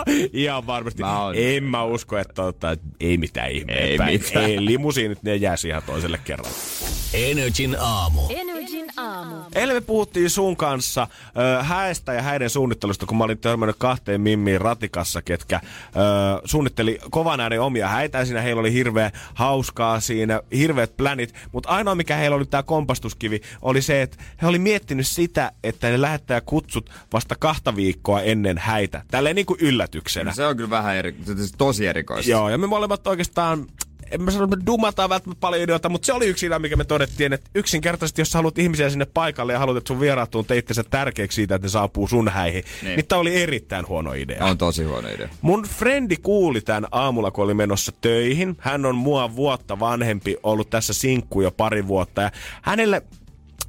Ihan varmasti. Mä En mä usko, että, tota, että ei mitään ihmeempää. Ei mitään. Ei, limusiinit ne jää ihan toiselle kerralle. Energin aamu. Energin aamu. Eilen me puhuttiin sun kanssa ö, häestä ja häiden suunnittelusta, kun mä olin törmännyt kahteen mimmiin ratikassa, ketkä ö, suunnitteli kovan äänen omia häitä. Siinä heillä oli hirveä hauskaa siinä, hirveät plänit, mutta ainoa mikä heillä oli tämä kompastuskivi oli se, että he oli miettinyt sitä, että ne lähettää kutsut vasta kahta viikkoa ennen häitä. Tälleen niin kuin yllätyksenä. Se on kyllä vähän eri, tosi erikoista. Joo, ja me molemmat oikeastaan en mä sano, että dumataan välttämättä paljon ideoita, mutta se oli yksi idea, mikä me todettiin, että yksinkertaisesti, jos sä haluat ihmisiä sinne paikalle ja haluat, että sun vieraat tuntee itsensä tärkeäksi siitä, että ne saapuu sun häihin, niin, Niin. tää oli erittäin huono idea. On tosi huono idea. Mun frendi kuuli tämän aamulla, kun oli menossa töihin. Hän on mua vuotta vanhempi, ollut tässä sinkku jo pari vuotta. Ja hänelle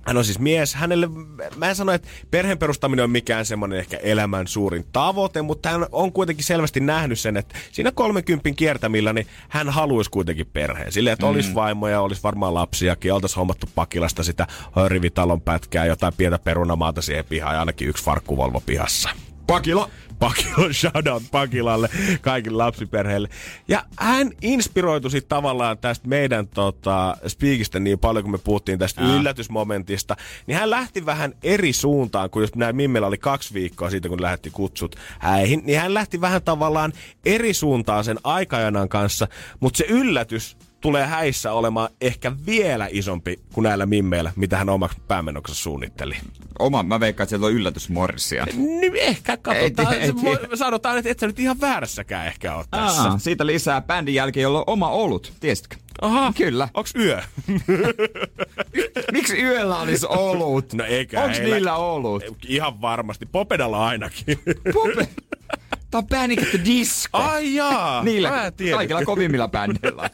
hän on siis mies. Hänelle, mä en sano, että perheen perustaminen on mikään semmoinen ehkä elämän suurin tavoite, mutta hän on kuitenkin selvästi nähnyt sen, että siinä 30 kiertämillä niin hän haluaisi kuitenkin perheen. Silleen, että mm. olisi vaimoja, olisi varmaan lapsiakin, oltaisiin hommattu Pakilasta sitä rivitalon pätkää, jotain pientä perunamaata siihen pihaan ja ainakin yksi farkkuvolvo pihassa. Pakila! Pakila, shoutout Pakilalle, kaikille lapsiperheille. Ja hän inspiroitui sit tavallaan tästä meidän tota, speakistä niin paljon, kun me puhuttiin tästä Ää. yllätysmomentista. Niin hän lähti vähän eri suuntaan, kun jos näin Mimmellä oli kaksi viikkoa siitä, kun lähetti kutsut häihin. Niin hän lähti vähän tavallaan eri suuntaan sen aikajanan kanssa. Mutta se yllätys tulee häissä olemaan ehkä vielä isompi kuin näillä mimmeillä, mitä hän omaksi päämenoksessa suunnitteli. Oma, mä veikkaan, että siellä on yllätysmorsia. Niin ehkä katsotaan. Ei, ei voi- sanotaan, että et sä nyt ihan väärässäkään ehkä ole tässä. Aa, siitä lisää bändin jälkeen, jolla on oma olut. Tiesitkö? Aha. Kyllä. Onks yö? Miksi yöllä olisi olut? No eikä Onks heillä- niillä olut? Ihan varmasti. Popedalla ainakin. Pope. Tää on Panic at the Disco. Ai jaa. Niillä, Mä kaikilla kovimmilla bändeillä.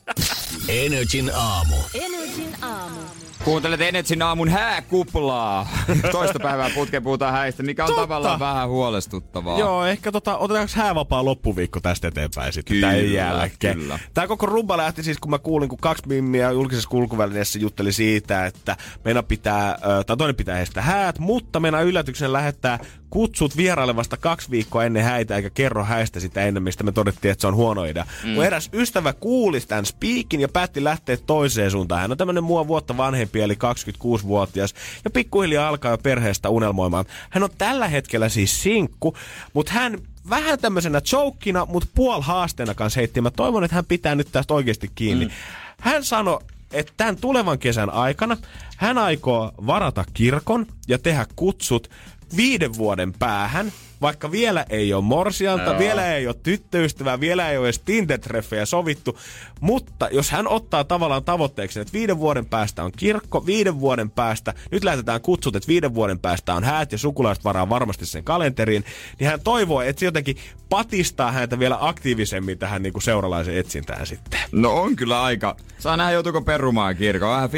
Energin aamu. Energin aamu. Kuuntelet Energyn aamun hääkuplaa. Toista päivää putkeen puhutaan häistä, mikä on Totta. tavallaan vähän huolestuttavaa. Joo, ehkä tota, otetaanko häävapaa loppuviikko tästä eteenpäin sitten Kyllä, tämän jälkeen. kyllä. Tämä koko rumba lähti siis, kun mä kuulin, kun kaksi mimmiä julkisessa kulkuvälineessä jutteli siitä, että meidän pitää, tai toinen pitää heistä häät, mutta meidän yllätyksen lähettää kutsut vieraille vasta kaksi viikkoa ennen häitä, eikä kerro häistä sitä ennen, mistä me todettiin, että se on huono idea. Mm. Mun eräs ystävä kuuli tämän speakin ja päätti lähteä toiseen suuntaan. Hän on tämmönen mua vuotta vanhempi, eli 26-vuotias, ja pikkuhiljaa alkaa jo perheestä unelmoimaan. Hän on tällä hetkellä siis sinkku, mutta hän vähän tämmöisenä chokina, mutta puol haasteena kanssa heitti. Mä toivon, että hän pitää nyt tästä oikeasti kiinni. Mm. Hän sanoi, että tämän tulevan kesän aikana hän aikoo varata kirkon ja tehdä kutsut viiden vuoden päähän vaikka vielä ei ole morsianta, vielä ei ole tyttöystävää, vielä ei ole edes Tinder-treffejä sovittu, mutta jos hän ottaa tavallaan tavoitteeksi, että viiden vuoden päästä on kirkko, viiden vuoden päästä, nyt lähetetään kutsut, että viiden vuoden päästä on häät ja sukulaiset varaa varmasti sen kalenteriin, niin hän toivoo, että se jotenkin patistaa häntä vielä aktiivisemmin tähän niin kuin seuralaisen etsintään sitten. No on kyllä aika. Saa nähdä joutuuko perumaan kirkon. Vähän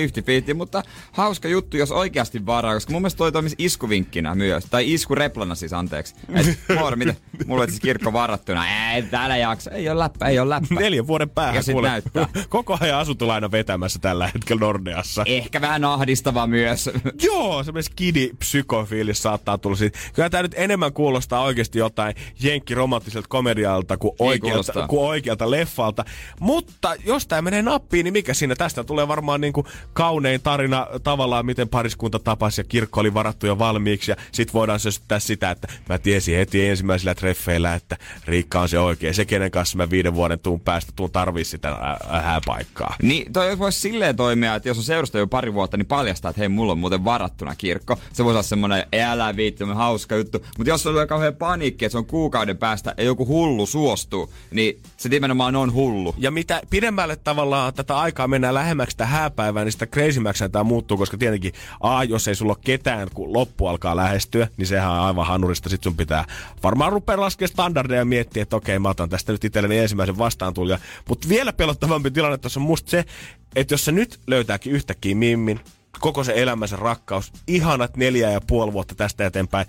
50-50, mutta hauska juttu, jos oikeasti varaa, koska mun mielestä toi toimisi iskuvinkkinä myös. Tai iskureplana siis, anteeksi. Et, Moora, miten? Mulla on siis kirkko varattuna. Ei, täällä jaksa. Ei ole läppä, ei ole läppä. Neljän vuoden päähän Ja sit kuule, näyttää. koko ajan asuntolaina vetämässä tällä hetkellä Nordeassa. Ehkä vähän ahdistava myös. Joo, semmoinen skidi psykofiilis saattaa tulla siitä. Kyllä tämä nyt enemmän kuulostaa oikeasti jotain jenkkiromanttiselta komedialta kuin oikealta, kuin oikealta leffalta. Mutta jos tämä menee nappiin, niin mikä siinä? Tästä tulee varmaan niin kuin kaunein tarina tavallaan, miten pariskunta tapasi ja kirkko oli varattu jo valmiiksi. Ja sit voidaan söstyttää sitä, että mä tiesin heti ensimmäisillä treffeillä, että Riikka on se oikein. Se, kenen kanssa mä viiden vuoden tuun päästä tuun tarvii sitä hääpaikkaa. Niin, toi voisi silleen toimia, että jos on seurasta jo pari vuotta, niin paljastaa, että hei, mulla on muuten varattuna kirkko. Se voisi olla semmoinen älä viitti, hauska juttu. Mutta jos on kauhean paniikki, että se on kuukauden päästä ja joku hullu suostuu, niin se nimenomaan on hullu. Ja mitä pidemmälle tavallaan tätä aikaa mennään lähemmäksi sitä hääpäivää, niin sitä crazymäksi tämä muuttuu, koska tietenkin A, jos ei sulla ole ketään, kun loppu alkaa lähestyä, niin sehän on aivan hanurista. Sitten sun pitää varmaan rupea laskemaan standardeja ja miettiä, että okei, mä otan tästä nyt itselleni ensimmäisen vastaantulija. Mutta vielä pelottavampi tilanne tuossa on musta se, että jos se nyt löytääkin yhtäkkiä Mimmin, koko se elämänsä rakkaus, ihanat neljä ja puoli vuotta tästä eteenpäin,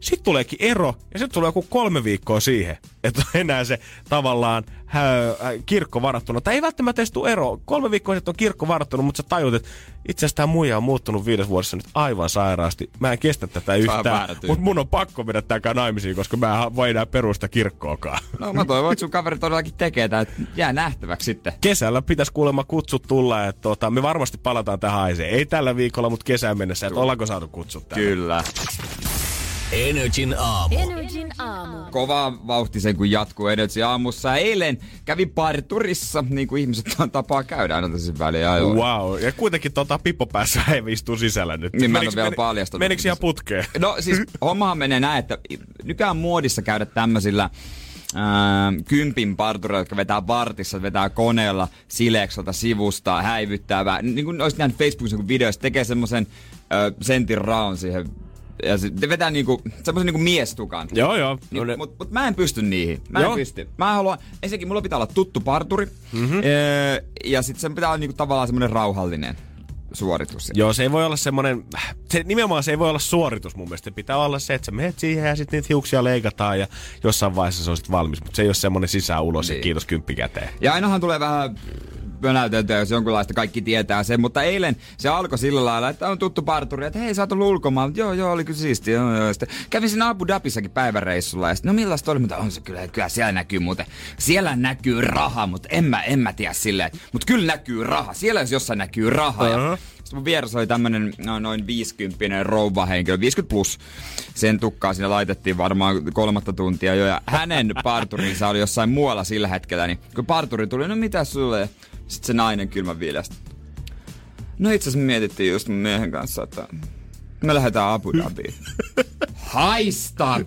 sitten tuleekin ero, ja sitten tulee joku kolme viikkoa siihen, että on enää se tavallaan hä- äh, kirkko varattuna. Tai ei välttämättä edes tule ero. Kolme viikkoa sitten on kirkko varattuna, mutta sä tajut, että itse asiassa tämä muija on muuttunut viides vuodessa nyt aivan sairaasti. Mä en kestä tätä yhtään, mutta mun on pakko mennä tää naimisiin, koska mä en voi enää perusta kirkkoakaan. No mä toivon, että sun kaveri todellakin tekee tää, että jää nähtäväksi sitten. Kesällä pitäisi kuulemma kutsut tulla, että tota, me varmasti palataan tähän aiheeseen. Ei tällä viikolla, mutta kesään mennessä, että ollaanko saatu kutsut tänne. Kyllä. Energin aamu. Energin aamu. Kova vauhti sen kun jatkuu Energy aamussa. Eilen kävin parturissa, niin kuin ihmiset on tapaa käydä aina tässä väliin ajoin. Wow. Ja kuitenkin tota Pippo päässä ei istuu sisällä nyt. Niin mä en Meniks- ole vielä meni- paljastanut. Menikö ihan putkeen? No siis hommahan menee näin, että nykyään muodissa käydä tämmöisillä ää, kympin partureilla, jotka vetää vartissa, vetää koneella sileksolta sivusta, häivyttää vähän. Niin kuin olisit nähnyt Facebookissa joku videoissa, tekee semmoisen sentin raon siihen. Ja se, te vetää niinku, semmoisen niinku miestukan. Joo, joo. Niin, No ne- Mutta mut mä en pysty niihin. Mä Joo. en pysty. Mä haluan, ensinnäkin mulla pitää olla tuttu parturi. Mm-hmm. Öö, ja sitten sen pitää olla niinku tavallaan semmoinen rauhallinen suoritus. Joo, se ei voi olla semmoinen, se, nimenomaan se ei voi olla suoritus mun mielestä. Se pitää olla se, että sä menet siihen ja sitten niitä hiuksia leikataan ja jossain vaiheessa se on sit valmis. Mutta se ei ole semmoinen sisään ulos Niin. ja kiitos kymppi käteen. Ja ainahan tulee vähän pönäyteltyä, jos jonkunlaista kaikki tietää sen, mutta eilen se alkoi sillä lailla, että on tuttu parturi, että hei sä oot ollut ulkomaan, joo joo oli kyllä siisti, joo, joo. Sitten kävin siinä Abu Dhabissakin päiväreissulla ja sitten, no millaista oli, mutta on se kyllä, kyllä siellä näkyy muuten, siellä näkyy raha, mutta en mä, en mä tiedä silleen, mutta kyllä näkyy raha, siellä jos jossain näkyy raha. Uh-huh. sitten mun vieressä oli tämmönen no, noin 50 rouva henkilö, 50 plus. Sen tukkaa siinä laitettiin varmaan kolmatta tuntia jo. Ja hänen parturinsa oli jossain muualla sillä hetkellä. Niin kun parturi tuli, no mitä sulle? Sitten se nainen kylmän viileästi. No itse asiassa me mietittiin just mun miehen kanssa, että me lähdetään Abu Dhabiin. Haista!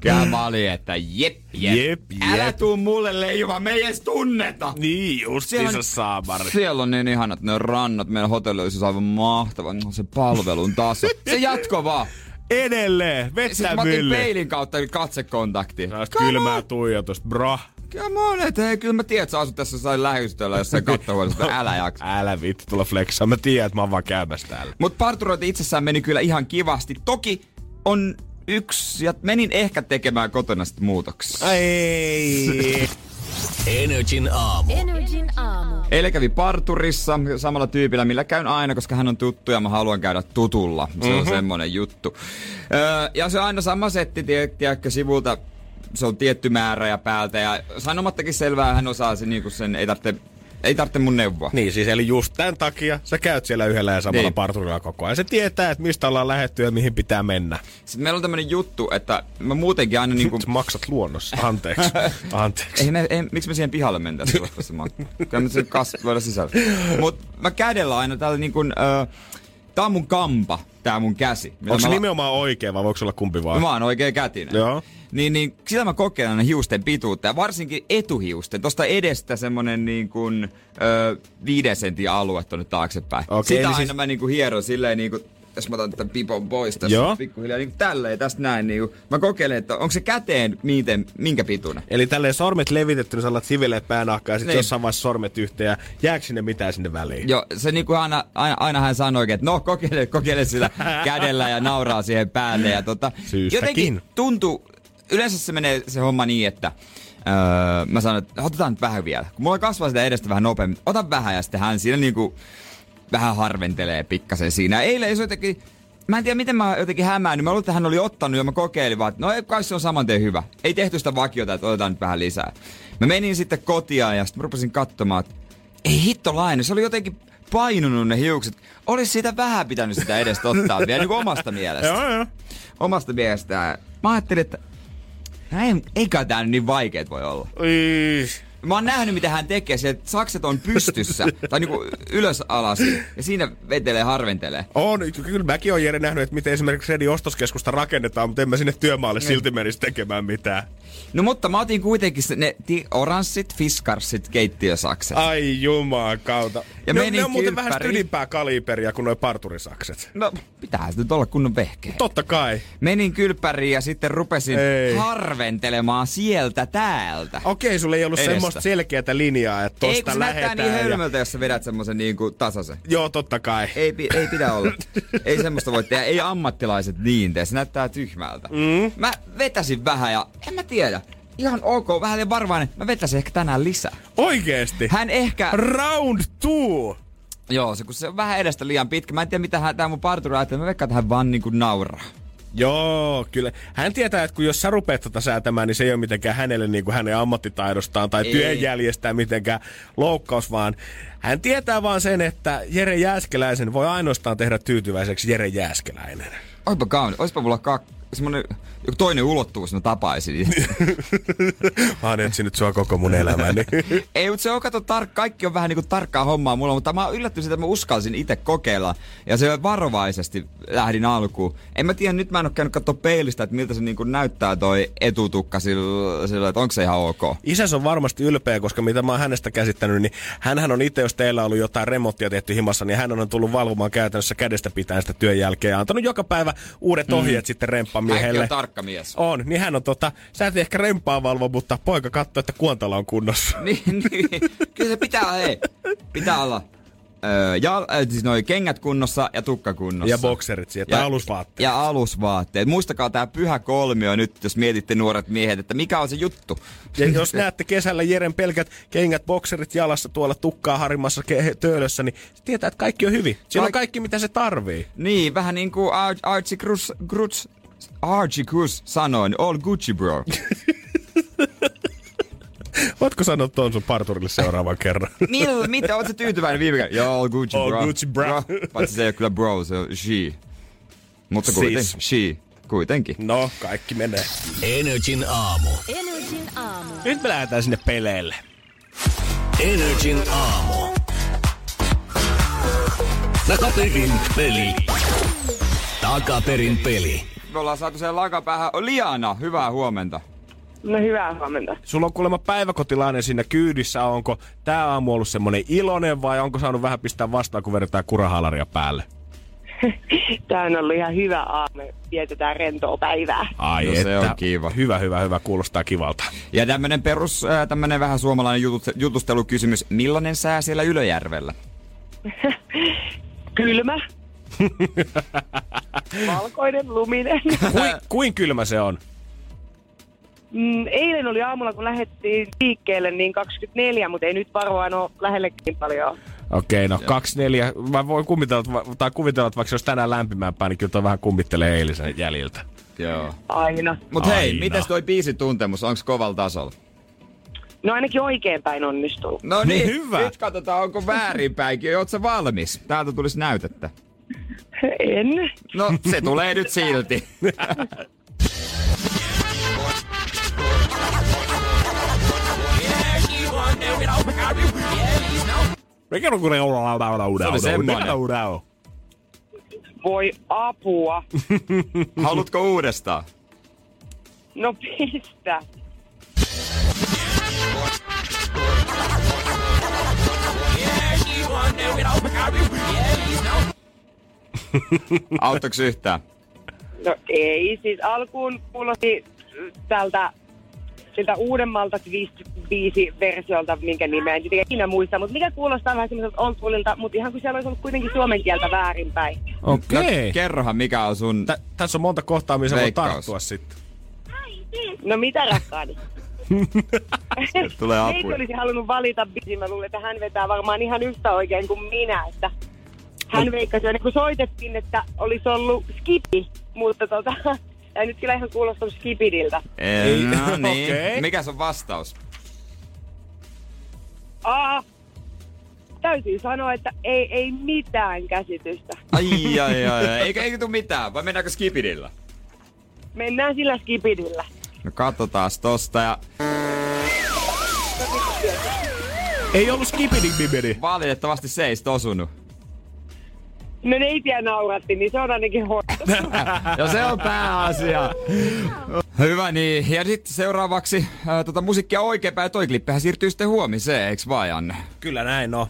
Kyllä mä olin, että jep, jep. Jep, Älä jep. tuu mulle leijumaan, me ei edes tunneta. Niin, justiinsa saamari. Siellä on niin ihanat ne rannat, meidän hotelli olisi aivan mahtava, no, se palvelun taso. Se jatko vaan. Edelleen, Sitten vettä mä otin mylly. peilin kautta katsekontakti. Kylmää tuijotusta, bro. Come on, et hei, kyllä mä tiedän, että sä asut tässä jossain lähistöllä jossain kattohuoneessa, älä jaksa. Älä vitti tulla flexaa. Mä tiedän, että mä oon vaan käymässä täällä. Mut parturointi itsessään meni kyllä ihan kivasti. Toki on yksi, ja menin ehkä tekemään kotona sitten muutoksia. Ei. Energin aamu. Energin aamu. Eilen kävi parturissa samalla tyypillä, millä käyn aina, koska hän on tuttu ja mä haluan käydä tutulla. Se Mhm. on semmonen juttu. Öö, ja se on aina sama setti, tie- tiedätkö, sivulta se on tietty määrä ja päältä. Ja sanomattakin selvää, hän osaa sen, niin sen ei tarvitse, ei tarvitse mun neuvoa. Niin siis, eli just tämän takia sä käyt siellä yhdellä ja samalla Niin. parturilla koko ajan. Se tietää, että mistä ollaan lähetty ja mihin pitää mennä. Sitten meillä on tämmönen juttu, että mä muutenkin aina niinku... Sä maksat luonnossa. Anteeksi. Anteeksi. Ei, me, ei, miksi me siihen pihalle mentäisiin? Kyllä me sen kas voida sisällä. Mut mä kädellä aina täällä niin kuin, ö, tää on mun kampa, tää mun käsi. Onko se la- nimenomaan oikein vai voiko olla kumpi vaan? Mä oon oikein kätinen. Joo. Niin, niin sillä mä kokeilen hiusten pituutta ja varsinkin etuhiusten. Tosta edestä semmonen niin kuin ö, viiden sentin alue tonne taaksepäin. Okei, Sitä aina siis- mä niinku hieron silleen niinku, jos mä otan tämän pipon pois tässä Joo. pikkuhiljaa niinku tälleen tästä näin niinku. Mä kokeilen, että onko se käteen miten, minkä pituinen. Eli tälleen sormet levitetty, niin sä alat sivileet päänahkaa ja sitten Niin. jossain vaiheessa sormet yhteen ja jääkö sinne mitään sinne väliin? Joo, se niinku aina, aina, aina hän sanoi, että no kokeile, kokeile sillä kädellä ja nauraa siihen päälle. Ja tota, Syystäkin. jotenkin tuntuu, yleensä se menee se homma niin, että öö, mä sanon, että otetaan nyt vähän vielä. Kun mulla kasvaa sitä edestä vähän nopeammin, ota vähän ja sitten hän siinä niinku vähän harventelee pikkasen siinä. Eilen se jotenkin, mä en tiedä miten mä jotenkin hämäännyt. Mä luulen, että hän oli ottanut ja mä kokeilin vaan, että no ei, kai se on saman tien hyvä. Ei tehty sitä vakiota, että otetaan nyt vähän lisää. Mä menin sitten kotia ja sitten mä rupesin katsomaan, että ei hittolainen, se oli jotenkin painunut ne hiukset. Olisi siitä vähän pitänyt sitä edestä ottaa vielä niin kuin omasta mielestä. Joo, joo. Omasta mielestä. Mä ajattelin, että näin, eikä tää nyt niin vaikeet voi olla. Ui. Mä oon nähnyt, mitä hän tekee. Sieltä sakset on pystyssä, tai niinku ylös alas, ja siinä vetelee, harventelee. On, kyllä mäkin oon Jere nähnyt, että miten esimerkiksi Redin ostoskeskusta rakennetaan, mutta en mä sinne työmaalle Niin. silti menisi tekemään mitään. No mutta mä otin kuitenkin ne ti- oranssit, fiskarsit, keittiösakset. Ai jumaa kautta. Ja ne, menin ne on muuten vähän kylppäriin. ylimpää kaliberia kuin noi parturisakset. No, pitää nyt olla kunnon vehkeä. Totta kai. Menin kylppäriin ja sitten rupesin Ei. harventelemaan sieltä täältä. Okei, sulla ei ollut Edestä. semmoista selkeätä linjaa, että tosta näyttää lähetään. niin ja... hölmöltä, jos sä vedät semmosen niinku tasaisen. Joo, totta kai. Ei, ei pidä olla. ei semmoista voi tehdä. Ei ammattilaiset niin tee. Se näyttää tyhmältä. Mm. Mä vetäsin vähän ja en mä tiedä. Ihan ok, vähän liian varvainen. Mä vetäisin ehkä tänään lisää. Oikeesti. Hän ehkä... Round two. Joo, se kun se on vähän edestä liian pitkä. Mä en tiedä mitä hän, tää mun parturi ajattelee. Mä veikkaan, että hän vaan niinku nauraa. Joo, kyllä. Hän tietää, että kun jos sä rupeat tota säätämään, niin se ei ole mitenkään hänelle niin kuin hänen ammattitaidostaan tai Ei. työnjäljestään mitenkään loukkaus, vaan hän tietää vaan sen, että Jere Jääskeläisen voi ainoastaan tehdä tyytyväiseksi Jere Jääskeläinen. Oipa kauni. Oispa mulla kak... semmonen joku toinen ulottuvuus, mä tapaisin. Mä oon etsinyt sua koko mun elämäni. Ei, mutta se on, kato, tar- kaikki on vähän niinku tarkkaa hommaa mulla, mutta mä oon yllättynyt että mä uskalsin itse kokeilla. Ja se varovaisesti lähdin alkuun. En mä tiedä, nyt mä en oo käynyt katsoa peilistä, että miltä se niinku näyttää toi etutukka sillä, sillä että onko se ihan ok. Isäs on varmasti ylpeä, koska mitä mä oon hänestä käsittänyt, niin hänhän on itse, jos teillä on ollut jotain remonttia tehty himassa, niin hän on tullut valvomaan käytännössä kädestä pitäen sitä työn jälkeen ja antanut joka päivä uudet ohjeet sitten Hänkin remppamiehelle. on tarkka mies. On, niin hän on tota, sä et ehkä rempaa valvo, mutta poika katsoo, että kuontala on kunnossa. niin, niin, kyllä se pitää, hei, pitää olla. Öö, ja, siis noi kengät kunnossa ja tukka kunnossa. Ja bokserit siihen, tai alusvaatteet. Ja alusvaatteet. Muistakaa tää pyhä kolmio nyt, jos mietitte nuoret miehet, että mikä on se juttu. Ja jos näette kesällä Jeren pelkät kengät, bokserit jalassa tuolla tukkaa harimassa ke- töölössä, niin se tietää, että kaikki on hyvin. Siellä on Kaik- kaikki, mitä se tarvii. Niin, vähän niin kuin Ar- Archie Cruz, Cruz, Archie Cruz sanoi, niin all Gucci bro. Voitko sanoa tuon sun parturille seuraavan kerran? Millä, mitä, oot sä tyytyväinen viime kerran? Joo, all Gucci All bro. Gucci, bro. Paitsi se ei ole kyllä bro, se on she. Mutta kuitenkin, Siis. she. Kuitenkin. No, kaikki menee. Energin aamu. Energin aamu. Nyt me lähdetään sinne peleille. Energin aamu. Takaperin peli. Takaperin peli. Me ollaan saatu sen lakapäähän. Liana, hyvää huomenta. No hyvää huomenta. Sulla on kuulemma päiväkotilainen siinä kyydissä. Onko tää aamu ollut semmonen iloinen vai onko saanut vähän pistää vastaan, kun vedetään kurahalaria päälle? Tämä on ollut ihan hyvä aamu. Vietetään rentoa päivää. Ai No että. se on kiva. Hyvä, hyvä, hyvä. Kuulostaa kivalta. Ja tämmönen perus, äh, tämmönen vähän suomalainen jutut, jutustelukysymys. Millainen sää siellä Ylöjärvellä? Kylmä. Valkoinen, luminen. Kui, kuin kylmä se on? Mm, Eilen oli aamulla, kun lähdettiin liikkeelle, niin 24, mutta ei nyt varmaan ole lähellekään paljon. Okei, no kaksi neljä. Mä voin kuvitella, tai kuvitella, että vaikka se olisi tänään lämpimämpää, niin kyllä toi vähän kummittelee eilisen jäljiltä. Joo. Aina. Mut hei, Aina. mites toi biisin tuntemus? Onks kovalla tasolla? No ainakin oikeinpäin onnistunut. No niin, Hyvä. nyt katsotaan, onko väärinpäinkin. Sä valmis? Täältä tulisi näytettä. En. No, se tulee nyt silti. Mikä on kun. Voi apua. Haluatko uudestaan? No pistä. Auttoks yhtään? No ei, siis alkuun kuulosti tältä siltä uudemmalta viisi versiolta, minkä nimeä en tietenkään ikinä muista, mutta mikä kuulostaa vähän semmoiselta old schoolilta, mutta ihan kuin siellä olisi ollut kuitenkin suomen kieltä väärinpäin. Okei. No, kerrohan, mikä on sun... Tä, tässä on monta kohtaa, missä voi tarttua sitten. No mitä rakkaani? Tulee Eikö apuja. olisi halunnut valita biisin? Mä luulen, että hän vetää varmaan ihan yhtä oikein kuin minä, että hän veikkasi aina kun soitettiin, että olisi ollut skipi, mutta tota, ei nyt kyllä ihan kuulostanut skipidiltä. Ei, no niin. okei. Mikä on vastaus? Aa, täytyy sanoa, että ei, ei mitään käsitystä. Ai, ai, ai. ai. Eikö, eikö tuu mitään? Vai mennäänkö skipidillä? Mennään sillä skipidillä. No katsotaan tosta ja Ei ollut skipidi bibidi. valitettavasti se ei osunut. No neitiä nauratti, niin se on ainakin hoidettu. Ja se on pääasia. Hyvä niin. Ja sitten seuraavaksi ää, tota musiikkia oikeinpäin. Toi klippihän siirtyy sitten huomiseen, eiks vaan Janne? Kyllä näin on.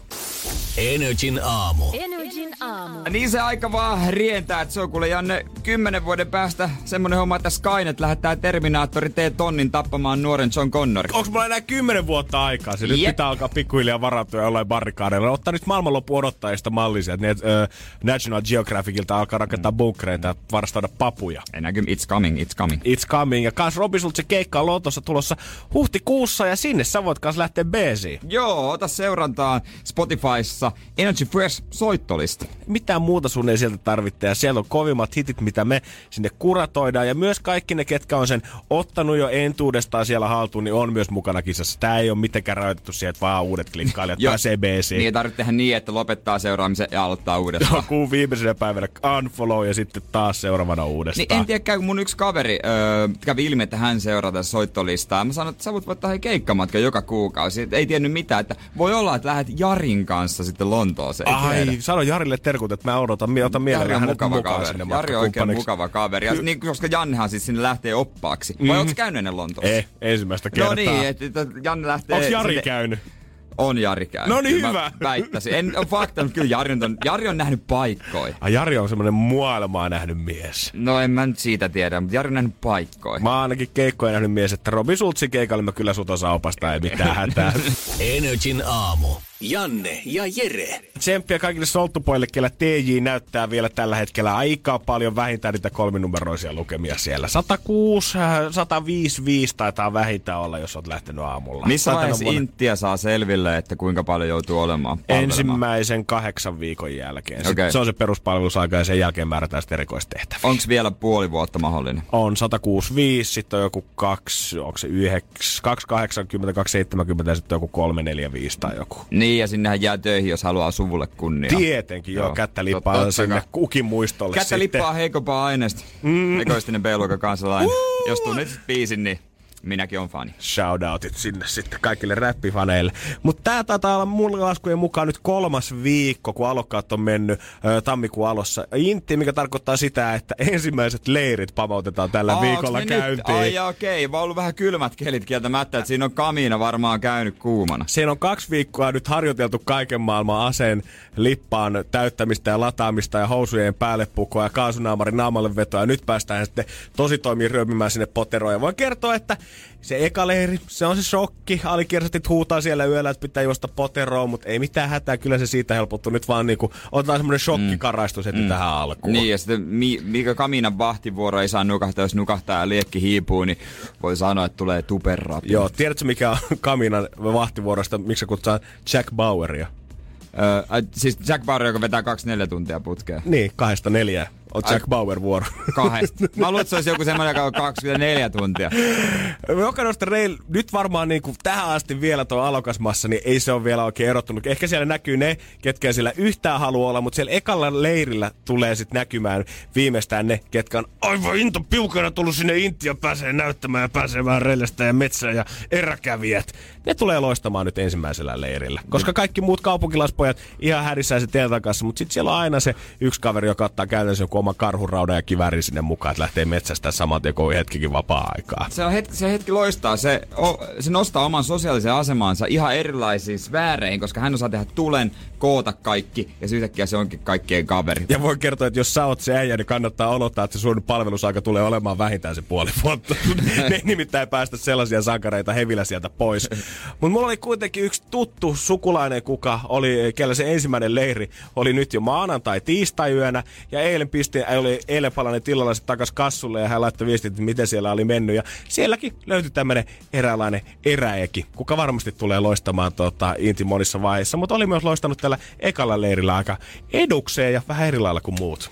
Energin aamu. Energin aamu. Niin se aika vaan rientää, että se on kuule Janne kymmenen vuoden päästä semmonen homma, että Skynet lähettää Terminaattori T-tonnin tappamaan nuoren John Connor. Onko mulla enää kymmenen vuotta aikaa? Se nyt Jep. pitää alkaa pikkuhiljaa varautua jollain barrikaadeilla. Ottaa nyt maailmanloppu odottajista mallisia, että ne ö, National Geographicilta alkaa rakentaa bunkkereita ja varastoida papuja. Ei näky, it's coming, it's coming. It's coming. Ja kans Robi, sulta se keikka on Lotossa tulossa huhtikuussa ja sinne sä voit kans lähteä beesiin. Joo, ota seurantaan Spotifyssa Energy Fresh soittolista. Mitään muuta sun ei sieltä tarvitse ja siellä on kovimmat hitit, mitä me sinne kuratoidaan. Ja myös kaikki ne, ketkä on sen ottanut jo entuudestaan siellä haltuun, niin on myös mukana kisassa. Tää ei ole mitenkään rajoitettu siihen, että vaan uudet klikkailijat Joo. pääsee beesiin. Niin ei tarvitse tehdä niin, että lopettaa seuraamisen ja aloittaa uudestaan. Kuun viimeisenä päivänä unfollow ja sitten taas seuraavana uudestaan. Niin en tiedä, käy, kun mun yksi kaveri öö, kävi ilmi, että hän seuraa tätä soittolistaa. Mä sanoin, että sä voit ottaa he keikkamatkan joka kuukausi. Et ei tiennyt mitään, että voi olla, että lähdet Jarin kanssa sitten Lontooseen. Ai, tiedä. sano Jarille terkut, että mä odotan, mä otan mielelläni Jari on hänet mukava mukaan kaveri. sinne Jari on oikein mukava kaveri. Ja, niin, koska Jannehan siis sinne lähtee oppaaksi. Vai Mhm. ootko käynyt ennen Lontoossa? Ei, ensimmäistä kertaa. No niin, että Janne lähtee... Onks Jari sitten- käynyt? On Jari käynyt. No niin, Kyllä hyvä. Väittäisin. En ole fakta, mutta kyllä Jari on, Jari on nähnyt paikkoja. Ai, Jari on semmonen maailmaa nähnyt mies. No en mä nyt siitä tiedä, mutta Jari on nähnyt paikkoja. Mä oon ainakin keikkoja nähnyt mies, että Robi Sultsin keikalle mä kyllä sut osaa opastaa, ei mitään hätää. Energin aamu. Janne ja Jere. Tsemppiä kaikille solttupoille, kellä TJ näyttää vielä tällä hetkellä aika paljon vähintään niitä kolminumeroisia lukemia siellä. 106, äh, 105, taitaa vähintään olla, jos oot lähtenyt aamulla. Missä vaiheessa Intia saa selville, että kuinka paljon joutuu olemaan palvelemaan? Ensimmäisen kahdeksan viikon jälkeen. Sitten Okei. Se on se peruspalvelusaika ja sen jälkeen määrätään sitten erikoistehtäviä. Onko vielä puoli vuotta mahdollinen? On 165, sitten on joku 2, onko se 9, 280, 270 ja sitten joku 345 tai joku. Niin, ja sinnehän jää töihin, jos haluaa suvulle kunnia. Tietenkin, joo, Joo, kättä lippaa totta sinne kai. kukin muistolle Kättä sitten. lippaa heikompaa aineesta. Mm. Egoistinen B-luokan kansalainen. Jos tunnet biisin, niin minäkin on fani. shoutoutit sinne sitten kaikille räppifaneille. Mutta tää taitaa olla mun laskujen mukaan nyt kolmas viikko, kun alokkaat on mennyt ö, tammikuun alussa. Intti, mikä tarkoittaa sitä, että ensimmäiset leirit pamautetaan tällä Aa, viikolla käyntiin. Nyt? Ai okei, vaan ollut vähän kylmät kelit kieltämättä, että siinä on kamiina varmaan käynyt kuumana. Siinä on kaksi viikkoa nyt harjoiteltu kaiken maailman aseen lippaan täyttämistä ja lataamista ja housujen päälle pukoa ja kaasunaamarin naamalle vetoa. Ja nyt päästään sitten tosi toimiin ryömimään sinne poteroon. Ja voin kertoa, että se eka leiri, se on se shokki. Alikiersatit huutaa siellä yöllä, että pitää juosta poteroon, mutta ei mitään hätää. Kyllä se siitä helpottuu. Nyt vaan niinku, otetaan semmoinen shokkikaraistus heti tähän alkuun. Niin, ja sitten mi, mikä kaminan vahtivuoro ei saa nukahtaa, jos nukahtaa ja liekki hiipuu, niin voi sanoa, että tulee tuperrapi. Joo, tiedätkö mikä on Kaminan vahtivuorosta, miksi se kutsutaan Jack Baueria? Öö, äh, siis Jack Bauer, joka vetää 24 tuntia putkeen. Niin, kahdesta neljää. On Jack Bauer vuoro. Kahdesta. Mä luulen, että se olisi joku semmoinen, joka on 24 tuntia. Joka noista reil, nyt varmaan niin kuin tähän asti vielä tuo alokasmassa, niin ei se ole vielä oikein erottunut. Ehkä siellä näkyy ne, ketkä siellä yhtään halua olla, mutta siellä ekalla leirillä tulee sitten näkymään viimeistään ne, ketkä on aivan into piukana tullut sinne Intia pääsee näyttämään ja pääsee vähän reilestä ja metsään ja eräkävijät. Ne tulee loistamaan nyt ensimmäisellä leirillä. Koska kaikki muut kaupunkilaispojat ihan hädissään se teltan kanssa, mutta sitten siellä on aina se yksi kaveri, joka ottaa käytännössä joku oma karhuraudan ja kivääri sinne mukaan, että lähtee metsästä saman tien, kun on hetkikin vapaa-aikaa. Se, on hetki, se hetki loistaa. Se, o, se nostaa oman sosiaalisen asemansa ihan erilaisiin sfääreihin, koska hän osaa tehdä tulen, koota kaikki ja sitten yhtäkkiä se onkin kaikkien kaveri. Ja voi kertoa, että jos sä oot se äijä, niin kannattaa odottaa, että se sun palvelusaika tulee olemaan vähintään se puoli vuotta. ne ei nimittäin päästä sellaisia sankareita hevillä sieltä pois. Mutta mulla oli kuitenkin yksi tuttu sukulainen, kuka oli, kellä se ensimmäinen leiri oli nyt jo maanantai tiistai yönä. Ja eilen pisti, oli eilen palainen tilalla se takas kassulle ja hän laittoi viestit, että miten siellä oli mennyt. Ja sielläkin löytyi tämmöinen eräänlainen eräeki, kuka varmasti tulee loistamaan tota, Inti monissa vaiheissa. Mutta oli myös loistanut tällä ekalla leirillä aika edukseen ja vähän eri lailla kuin muut.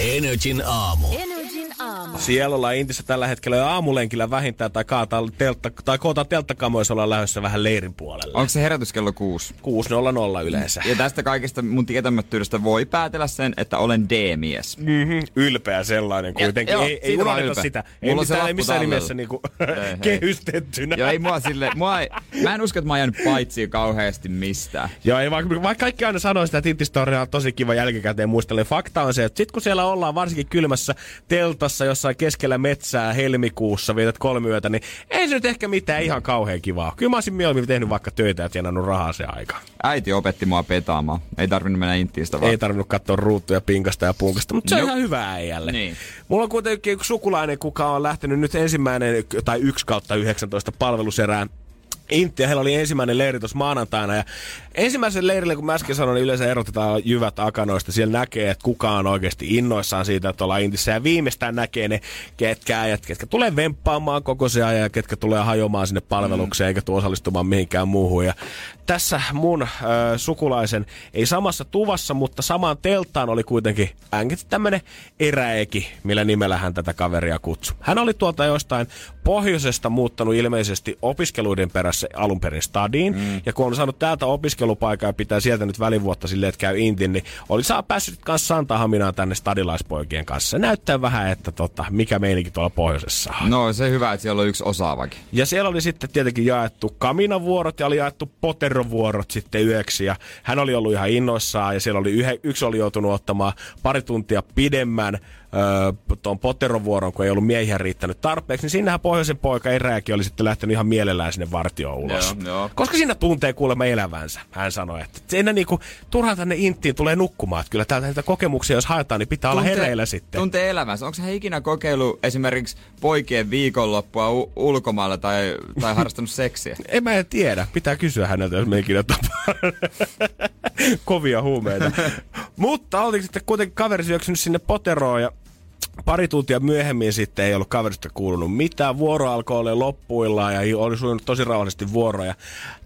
Energin aamu. Energin aamu. Siellä ollaan Intissä tällä hetkellä jo aamulenkillä vähintään tai, kaataan teltta, tai kootaan telttakamoissa ollaan lähdössä vähän leirin puolelle. Onko se herätys kello kuusi? 6.00 yleensä. Ja tästä kaikesta mun tietämättömyydestä voi päätellä sen, että olen D-mies. Mm-hmm. Ylpeä sellainen kuitenkin. joo, ei ei unohdeta ylpeä. sitä. Mulla ei se ei missään nimessä niinku hei. kehystettynä. Joo, ei mua sille, mua ei, mä en usko, että mä oon jäänyt paitsi kauheasti mistään. Joo, ei vaikka, vaikka kaikki aina sanoo sitä, että Intistoria on tosi kiva jälkikäteen muistella. Fakta on se, että sit kun siellä ollaan varsinkin kylmässä teltassa jossain keskellä metsää helmikuussa, vietät kolme yötä, niin ei se nyt ehkä mitään ihan kauhean kivaa. Kyllä mä olisin mieluummin tehnyt vaikka töitä ja tienannut rahaa se aika. Äiti opetti mua petaamaan. Ei tarvinnut mennä intiistä vaan. Ei tarvinnut katsoa ruutuja pinkasta ja punkasta, mutta se on Nope. ihan hyvä äijälle. Niin. Mulla on kuitenkin yksi sukulainen, kuka on lähtenyt nyt ensimmäinen tai 1 kautta 19 palveluserään Intti ja heillä oli ensimmäinen leiri tuossa maanantaina. Ja ensimmäisen leirille, kun mä äsken sanoin, niin yleensä erotetaan jyvät akanoista. Siellä näkee, että kuka on oikeasti innoissaan siitä, että ollaan Intissä. Ja viimeistään näkee ne ketkä äijät, ketkä tulee vemppaamaan koko se ajan ja ketkä tulee hajoamaan sinne palvelukseen eikä tule osallistumaan mihinkään muuhun. Ja tässä mun äh, sukulaisen, ei samassa tuvassa, mutta samaan telttaan oli kuitenkin änket tämmönen eräeki, millä nimellä hän tätä kaveria kutsui. Hän oli tuolta jostain pohjoisesta muuttanut ilmeisesti opiskeluiden perässä alun perin stadiin. Mm. Ja kun on saanut täältä opiskelupaikan ja pitää sieltä nyt välivuotta silleen, että käy Intin, niin oli saa päässyt kanssa Santahaminaan tänne stadilaispoikien kanssa. Näyttää vähän, että tota, mikä meininki tuolla pohjoisessa on. No se hyvä, että siellä on yksi osaavakin. Ja siellä oli sitten tietenkin jaettu kaminavuorot ja oli jaettu poterovuorot sitten yöksi. Ja hän oli ollut ihan innoissaan ja siellä oli yhe, yksi oli joutunut ottamaan pari tuntia pidemmän tuon poterovuoron, kun ei ollut miehiä riittänyt tarpeeksi. Niin sinnehän pohjoisen poika eräkin oli sitten lähtenyt ihan mielellään sinne vartioon ulos. Joo, joo. Koska siinä tuntee kuulemma elävänsä, hän sanoi. Että siinä niinku, turhaan tänne inttiin tulee nukkumaan. Että kyllä täältä niitä kokemuksia, jos haetaan, niin pitää olla hereillä sitten. Tuntee elämänsä. Onko hän ikinä kokeillut esimerkiksi poikien viikonloppua u- ulkomailla tai, tai harrastanut seksiä? En mä en tiedä. Pitää kysyä häneltä, jos me ikinä tapaa. Kovia huumeita. Mutta oltiin sitten kuitenkin kaveri syöksynyt sinne poteroon ja pari tuntia myöhemmin sitten ei ollut kaverista kuulunut mitään. Vuoro alkoi olla loppuillaan ja oli sujunut tosi rauhallisesti vuoroja.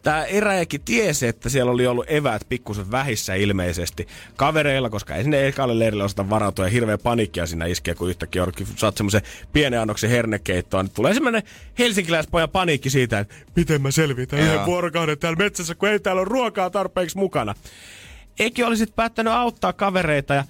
Tämä eräjäkin tiesi, että siellä oli ollut eväät pikkusen vähissä ilmeisesti kavereilla, koska ei sinne ekalle leirille osata varautua ja hirveä paniikkia siinä iskee, kun yhtäkkiä joudutkin saat semmoisen pienen annoksen hernekeittoa, niin tulee semmoinen helsinkiläispojan paniikki siitä, että miten mä selvitän yhden vuorokauden täällä metsässä, kun ei täällä ole ruokaa tarpeeksi mukana. Eki oli sitten päättänyt auttaa kavereita ja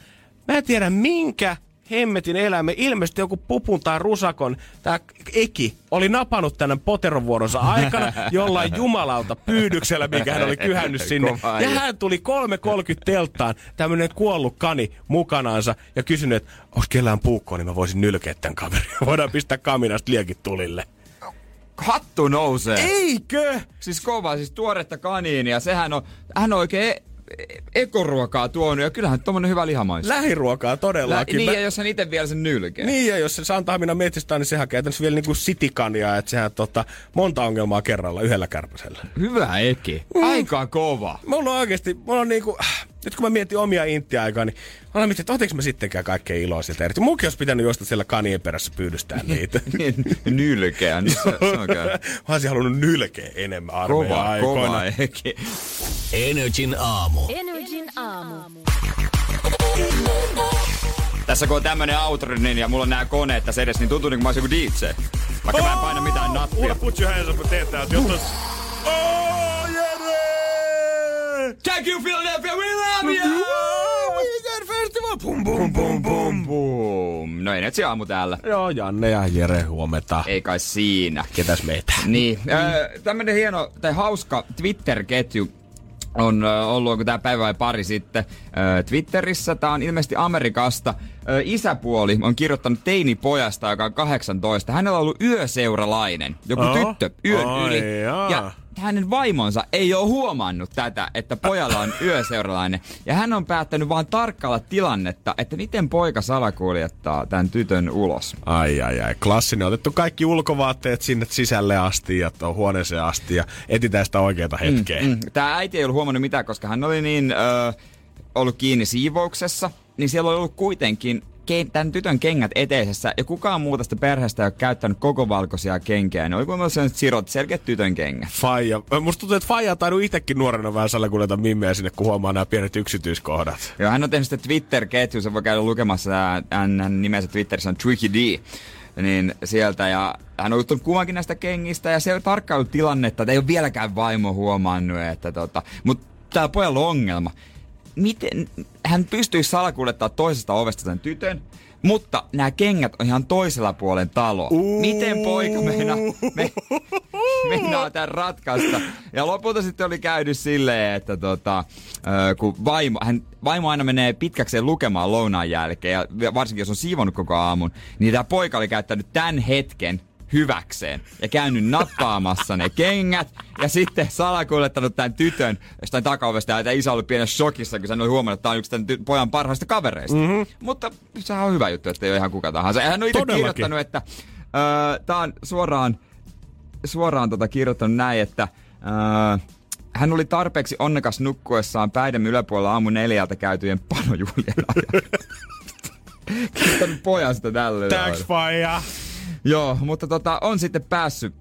mä en tiedä minkä hemmetin eläimen, ilmeisesti joku pupun tai rusakon, tämä Eki oli napannut tänne poterovuoronsa aikana jollain jumalauta pyydyksellä, mikä hän oli kyhännyt sinne. Kova Ja hän tuli 3.30 telttaan, tämmönen kuollut kani mukanaansa ja kysynyt, että onko kellään puukkoa, niin mä voisin nylkeä tämän kaverin. Voidaan pistää kaminasta liekit tulille. Hattu nousee. Eikö? Siis kova, siis tuoretta kaniinia. Sehän on, hän on oikein ekoruokaa tuonut ja kyllähän tommonen hyvä liha maistuu. Lähiruokaa Lä- todellakin. niin, Mä- ja jos hän itse vielä sen nylkee. Niin, ja jos se Santahaminan metsistä on, niin sehän käytännössä vielä niinku sitikania, että sehän tota, monta ongelmaa kerralla yhdellä kärpäsellä. Hyvä eki. Aika kova. Mulla on oikeesti, mulla on niinku, nyt kun mä mietin omia intti-aikaa, niin mä olen mietin, että mä sittenkään kaikkea iloa sieltä. Erityisesti munkin olisi pitänyt juosta siellä kanien perässä pyydystää niitä. Niin, nylkeä. Niin se, se on käy. mä olisin halunnut nylkeä enemmän armeijan Kova, aikoina. kova. Energin aamu. Energin aamu. Tässä kun on tämmönen auto niin, ja mulla on nää koneet tässä edessä, niin tuntuu niin kuin mä olisin joku DJ. Vaikka mä en paina mitään nappia. Ulla, put your hands up, mä teen täältä. Jotta... Oh! Thank you Philadelphia, we love you! Festival, bum bum bum bum bum. No Energy aamu täällä. Joo, Janne ja Jere, huomenta. Ei kai siinä. Ketäs meitä? Niin, äh, tämmönen hieno tai hauska Twitter-ketju on äh, ollut, onko tämä päivä vai pari sitten, äh, Twitterissä. Tämä on ilmeisesti Amerikasta. Äh, isäpuoli on kirjoittanut teinipojasta, joka on 18. Hänellä on ollut yöseuralainen, joku Oho. tyttö yön Ai yli. jaa. Ja hänen vaimonsa ei ole huomannut tätä, että pojalla on yöseuralainen. Ja hän on päättänyt vaan tarkkailla tilannetta, että miten poika salakuljettaa tämän tytön ulos. Ai ai ai, klassinen. Otettu kaikki ulkovaatteet sinne sisälle asti ja tuon huoneeseen asti ja etsitään sitä oikeata hetkeä. Mm, mm. Tämä äiti ei ollut huomannut mitään, koska hän oli niin ö, ollut kiinni siivouksessa, niin siellä oli ollut kuitenkin tämän tytön kengät eteisessä, ja kukaan muuta sitä perheestä ei ole käyttänyt koko valkoisia kenkiä. Ne oli kuitenkin sellaiset sirot, selkeät tytön kengät. Faija. Musta tuntuu, että Faija on tainnut itsekin nuorena vähän salakuljeta mimmeä sinne, kun huomaa nämä pienet yksityiskohdat. Joo, hän on tehnyt sitä Twitter-ketjun, se voi käydä lukemassa, hän, hän nimensä Twitterissä on Tricky D. Niin sieltä, ja hän on ottanut kuvankin näistä kengistä, ja se on tarkkailut tilannetta, että ei ole vieläkään vaimo huomannut, että tota, mutta täällä pojalla on ongelma. Miten, hän pystyy salakuljettaa toisesta ovesta sen tytön, mutta nämä kengät on ihan toisella puolen talo. Uu. Miten poika meinaa, me, meinaa tämän ratkaista? Ja lopulta sitten oli käynyt silleen, että tota, kun vaimo, hän, vaimo aina menee pitkäkseen lukemaan lounaan jälkeen, ja varsinkin jos on siivonnut koko aamun, niin tämä poika oli käyttänyt tämän hetken hyväkseen ja käynyt nappaamassa ne kengät ja sitten salakuljettanut tämän tytön jostain takaovesta ja tämä isä oli pienessä shokissa, kun hän oli huomannut, että tämä on yksi tämän ty- pojan parhaista kavereista. Mm-hmm. Mutta sehän on hyvä juttu, että ei ole ihan kuka tahansa. Ja hän on itse kirjoittanut, että öö, tämä on suoraan, suoraan tota kirjoittanut näin, että öö, hän oli tarpeeksi onnekas nukkuessaan päiden yläpuolella aamu neljältä käytyjen panojuhlien ajan. Kirjoittanut pojasta tälle. Thanks, Faija. Joo, mutta tota, on sitten päässyt,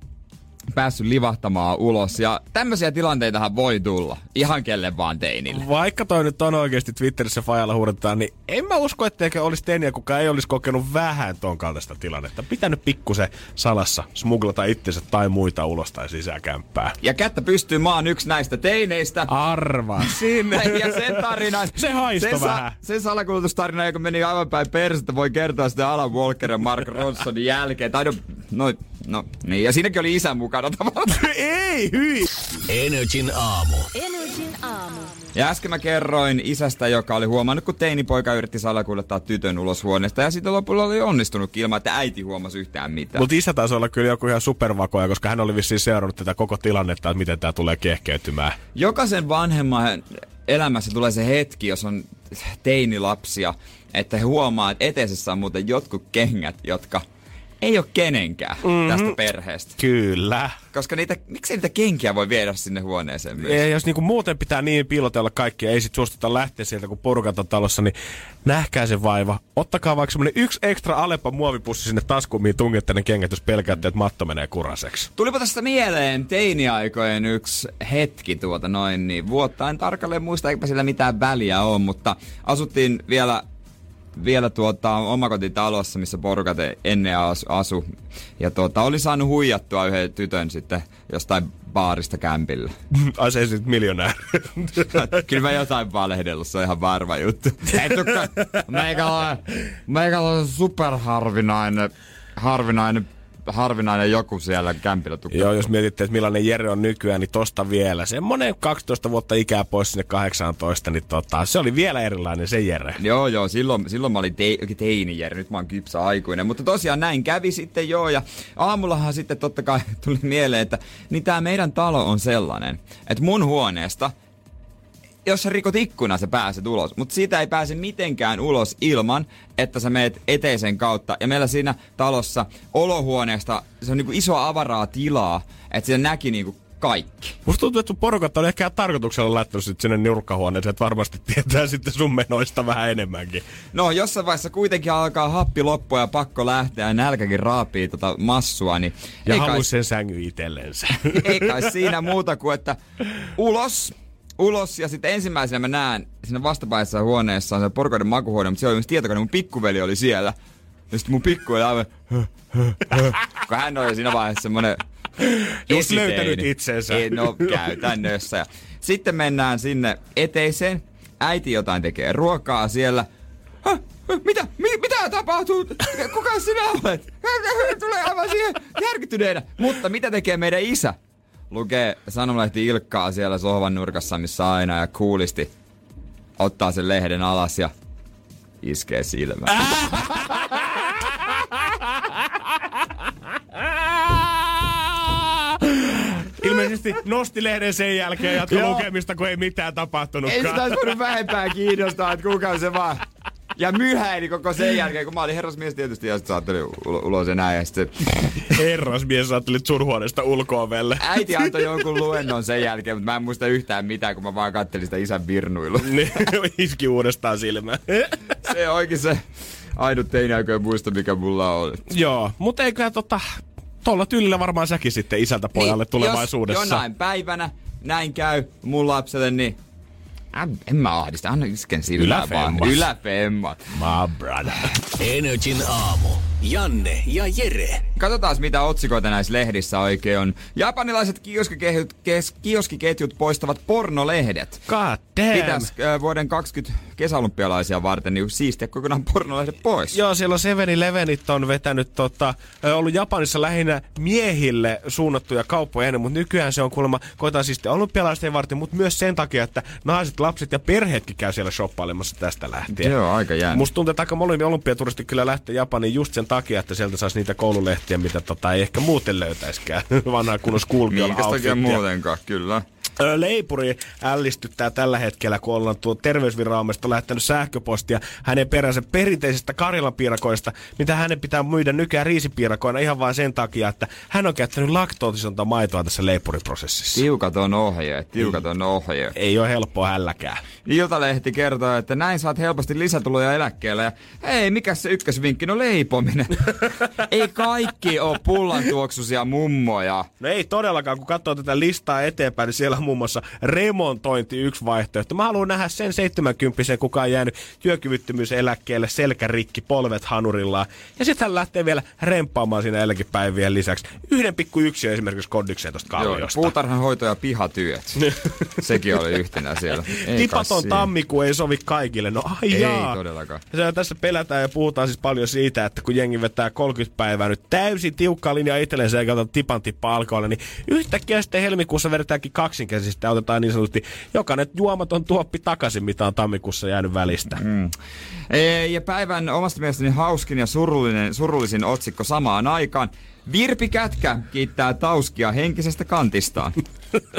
päässyt livahtamaan ulos. Ja tämmöisiä tilanteitahan voi tulla. Ihan kelle vaan teinille. Vaikka toi nyt on oikeasti Twitterissä Fajalla huudetaan, niin en mä usko, etteikö olisi teiniä, kuka ei olisi kokenut vähän ton kaltaista tilannetta. Pitänyt pikkusen salassa smuglata itsensä tai muita ulos tai sisäkämppää. Ja kättä pystyy, oon yksi näistä teineistä. Arva sinne. Ja sen tarinan... Se haisto sen, vähän. sen salakuljetustarina, joka meni aivan päin persettä, voi kertoa sitä Alan Walker ja Mark Ronsonin jälkeen. Tai no, no, no, niin. Ja siinäkin oli isä mukana tavallaan. ei, hyi. Energin aamu. Energin aamu. Ja äsken mä kerroin isästä, joka oli huomannut, kun teinipoika yritti salakuljettaa tytön ulos huoneesta. Ja sitten lopulla oli onnistunut ilman, että äiti huomasi yhtään mitään. Mutta isä taisi olla kyllä joku ihan supervakoja, koska hän oli vissiin seurannut tätä koko tilannetta, että miten tämä tulee kehkeytymään. Jokaisen vanhemman elämässä tulee se hetki, jos on teinilapsia, että he huomaa, että eteisessä on muuten jotkut kengät, jotka ei ole kenenkään mm-hmm. tästä perheestä. Kyllä. Koska niitä, miksi niitä kenkiä voi viedä sinne huoneeseen myös? Ja jos niinku muuten pitää niin piilotella kaikkia, ei sit suostuta lähteä sieltä, kun porukat on talossa, niin nähkää se vaiva. Ottakaa vaikka semmonen yksi ekstra Aleppa muovipussi sinne taskuun, mihin tungette ne kengät, jos pelkäätte, että matto menee kuraseksi. Tulipa tästä mieleen teiniaikojen yksi hetki tuota noin, niin vuotta en tarkalleen muista, eipä sillä mitään väliä ole, mutta asuttiin vielä vielä tuota, omakotitalossa, missä porukat ennen asu, asu. Ja tuota, oli saanut huijattua yhden tytön sitten jostain baarista kämpillä. Ai se ei sit miljonääri. Kyllä mä jotain valehdellut, se on ihan varma juttu. Ei tukka, meikällä, meikällä on superharvinainen harvinainen, harvinainen joku siellä kämpillä tukka. Joo, jos mietitte, että millainen Jere on nykyään, niin tosta vielä. Semmonen 12 vuotta ikää pois sinne 18, niin tota, se oli vielä erilainen se Jere. Joo, joo, silloin, silloin mä olin te, teini Jere, nyt mä oon kypsä aikuinen. Mutta tosiaan näin kävi sitten joo, ja aamullahan sitten totta kai tuli mieleen, että niin tää meidän talo on sellainen, että mun huoneesta jos sä rikot ikkunan, sä pääset ulos. Mutta siitä ei pääse mitenkään ulos ilman, että sä meet eteisen kautta. Ja meillä siinä talossa olohuoneesta, se on niinku isoa avaraa tilaa, että siinä näki niinku kaikki. Musta tuntuu, että sun porukat on ehkä tarkoituksella laittanut sit sinne nurkkahuoneeseen, että varmasti tietää sitten sun menoista vähän enemmänkin. No, jossain vaiheessa kuitenkin alkaa happi loppua ja pakko lähteä ja nälkäkin raapii tota massua, niin Ja ei kai, sen sängyn itsellensä. ei kai siinä muuta kuin, että ulos ulos ja sitten ensimmäisenä mä näen siinä vastapäisessä huoneessa on se porukoiden makuhuone, mutta siellä oli myös tietokone, mun pikkuveli oli siellä. Ja sitten mun pikkuveli aivan, kun hän oli siinä vaiheessa semmonen esiteini. löytänyt itsensä. Ei, no käytännössä. Ja sitten mennään sinne eteiseen. Äiti jotain tekee ruokaa siellä. Häh? Mitä? Mi- mitä tapahtuu? Kuka sinä olet? Tulee aivan siihen järkytyneenä. Mutta mitä tekee meidän isä? Lukee sanomalehti Ilkkaa siellä sohvan nurkassa, missä aina ja kuulisti. Ottaa sen lehden alas ja iskee silmään. Ilmeisesti nosti lehden sen jälkeen ja jatkoi lukemista, kun ei mitään Ei tapahtunutkaan. sitä olisi vähempää kiinnostaa, että kuka se vaan... Ja myhäili koko sen jälkeen, kun mä olin herrasmies tietysti, ja sitten saattelin ulo- ulos näin, ja sitten Herrasmies ajattelit sun huoneesta ulkoovelle. äiti antoi jonkun luennon sen jälkeen, mutta mä en muista yhtään mitään, kun mä vaan kattelin sitä isän virnuilua. Niin, Iski uudestaan silmään. Se onkin se ainut teiniaikojen muisto, mikä mulla on. Joo, mutta eiköhän tota, tuolla tyylillä varmaan säkin sitten isältä pojalle Niin, tulevaisuudessa. Jos jonain päivänä näin käy mun lapselle, niin en mä ahdista, anna isken silmään vaan. Yläfemmas. Yläfemmat. My brother. Energin aamu. Janne ja Jere. Katsotaan mitä otsikoita näissä lehdissä oikein on. Japanilaiset kioskiketjut, kes, kioskiketjut poistavat pornolehdet. God damn. Pitäis äh, vuoden 20 kesäolympialaisia varten niin siistiä kokonaan pornolehdet pois. Joo, siellä on 7-Elevenit on vetänyt, tota, ollut Japanissa lähinnä miehille suunnattuja kauppoja ennen, mutta nykyään se on kuulemma, koetaan siis olympialaisten varten, mutta myös sen takia, että naiset, lapset ja perheetkin käy siellä shoppailemassa tästä lähtien. Joo, aika jännä. Musta tuntuu, että aika moni olympiaturisti kyllä lähtee Japaniin just sen takia, että sieltä saisi niitä koululehtiä, mitä tota ei ehkä muuten löytäisikään. Vanhaa kunnos kulkiolla Minkäs takia muutenkaan, kyllä. Leipuri ällistyttää tällä hetkellä, kun ollaan tuo terveysviranomaista lähettänyt sähköpostia hänen peränsä perinteisistä Karjalan piirakoista, mitä hänen pitää myydä nykyään riisipiirakoina ihan vain sen takia, että hän on käyttänyt laktootisonta maitoa tässä leipuriprosessissa. Tiukat on ohjeet, tiukat on ohjeet. Ei ole helppoa hälläkään. Iltalehti kertoo, että näin saat helposti lisätuloja eläkkeelle. Ja hei, mikä se ykkösvinkki? No leipominen. Ei kaikki ole pullantuoksuisia mummoja. No ei todellakaan, kun katsoo tätä listaa eteenpäin, niin siellä on muun muassa remontointi yksi vaihtoehto. Mä haluan nähdä sen 70 kuka on jäänyt työkyvyttömyyseläkkeelle, selkärikki, polvet hanurillaan. Ja sitten hän lähtee vielä remppaamaan siinä eläkepäivien lisäksi. Yhden pikku yksi esimerkiksi kondikseen tosta Joo, kalliosta. puutarhan hoito ja pihatyöt. Sekin oli yhtenä siellä. Ei Tipaton tammikuu ei sovi kaikille. No ai Ei jaa. todellakaan. Se, tässä pelätään ja puhutaan siis paljon siitä, että kun jengi vetää 30 päivää nyt täysin tiukkaa linjaa itsellensä eikä ota tipan tippa alkoholia, niin yhtäkkiä sitten helmikuussa vedetäänkin kaksinkäsisesti ja otetaan niin sanotusti jokainen juomaton tuoppi takaisin, mitä on tammikuussa jäänyt välistä. Mm. Ei, ja päivän omasta mielestäni hauskin ja surullinen, surullisin otsikko samaan aikaan. Virpi Kätkä kiittää Tauskia henkisestä kantistaan.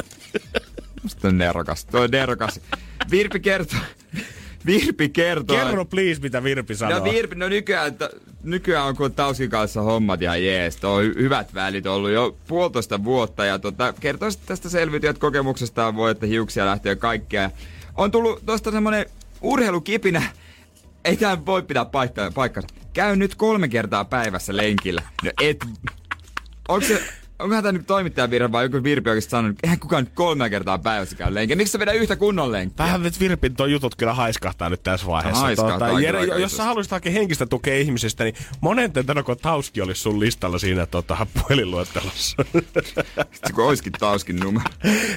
Musta on nerokas. Toi on nerokas. Virpi kertoo. Virpi kertoo. Kerro please, mitä Virpi sanoo. No Virpi, no nykyään, nykyään on kun Tauskin kanssa hommat ihan jees. Tuo on hy- hyvät välit ollut jo puolitoista vuotta ja tota, kertoo tästä selviytyjät kokemuksestaan voi, että hiuksia lähtee kaikkea. On tullut tosta semmonen urheilukipinä. Ei tää voi pitää paikka- paikkansa. Käy nyt kolme kertaa päivässä lenkillä. No et... Onko se... Onkohan tämä nyt toimittajan virhe vai joku Virpi oikeasti sanonut, että eihän kukaan nyt kolme kertaa päivässä käy lenkillä. Miksi sä vedä yhtä kunnon lenkkiä? Vähän nyt Virpin tuo jutut kyllä haiskahtaa nyt tässä vaiheessa. Haiskahtaa kyllä Jere, jos isosti. sä haluaisit hakea henkistä tukea ihmisestä, niin monen tentanoko Tauski olisi sun listalla siinä tota, puhelinluettelossa. Se kun olisikin Tauskin numero.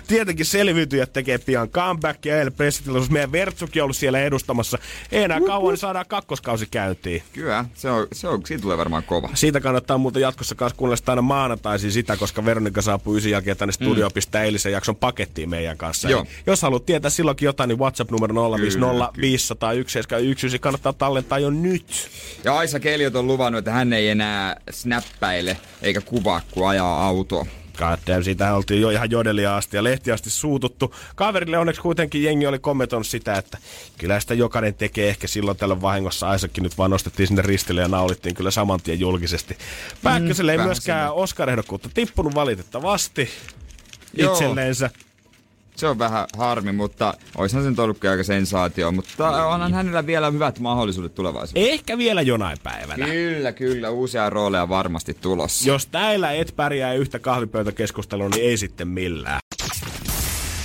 Tietenkin selviytyjät tekee pian comeback ja eilen pressitilaisuus. Meidän Vertsukin on ollut siellä edustamassa. Ei enää kauan, niin saadaan kakkoskausi käyntiin. Kyllä, se on, se on, siitä tulee varmaan kova. Siitä kannattaa muuten jatkossa kanssa kuunnella aina maanantaisin sitä, koska Veronika saapuu ysin jälkeen tänne studioon mm. pistää eilisen jakson pakettiin meidän kanssa. Joo. Eli jos haluat tietää silloinkin jotain, niin WhatsApp numero 050 Kyllä, 500 171 kannattaa tallentaa jo nyt. Ja Aisa Keliot on luvannut, että hän ei enää snappäile eikä kuvaa, kun ajaa autoa. Goddamn, siitä oltiin jo ihan jodelia asti ja lehti asti suututtu. Kaverille onneksi kuitenkin jengi oli kommentoinut sitä, että kyllä sitä jokainen tekee ehkä silloin tällöin vahingossa. Aisakin nyt vaan nostettiin sinne ristille ja naulittiin kyllä saman tien julkisesti. Pääkköselle ei vähän myöskään Oscar-ehdokkuutta tippunut valitettavasti Joo. itselleensä. Se on vähän harmi, mutta oishan sen ollutkin aika sensaatio, mutta onhan hänellä vielä hyvät mahdollisuudet tulevaisuudessa. Ehkä vielä jonain päivänä. Kyllä, kyllä, uusia rooleja varmasti tulossa. Jos täällä et pärjää yhtä kahvipöytäkeskustelua, niin ei sitten millään.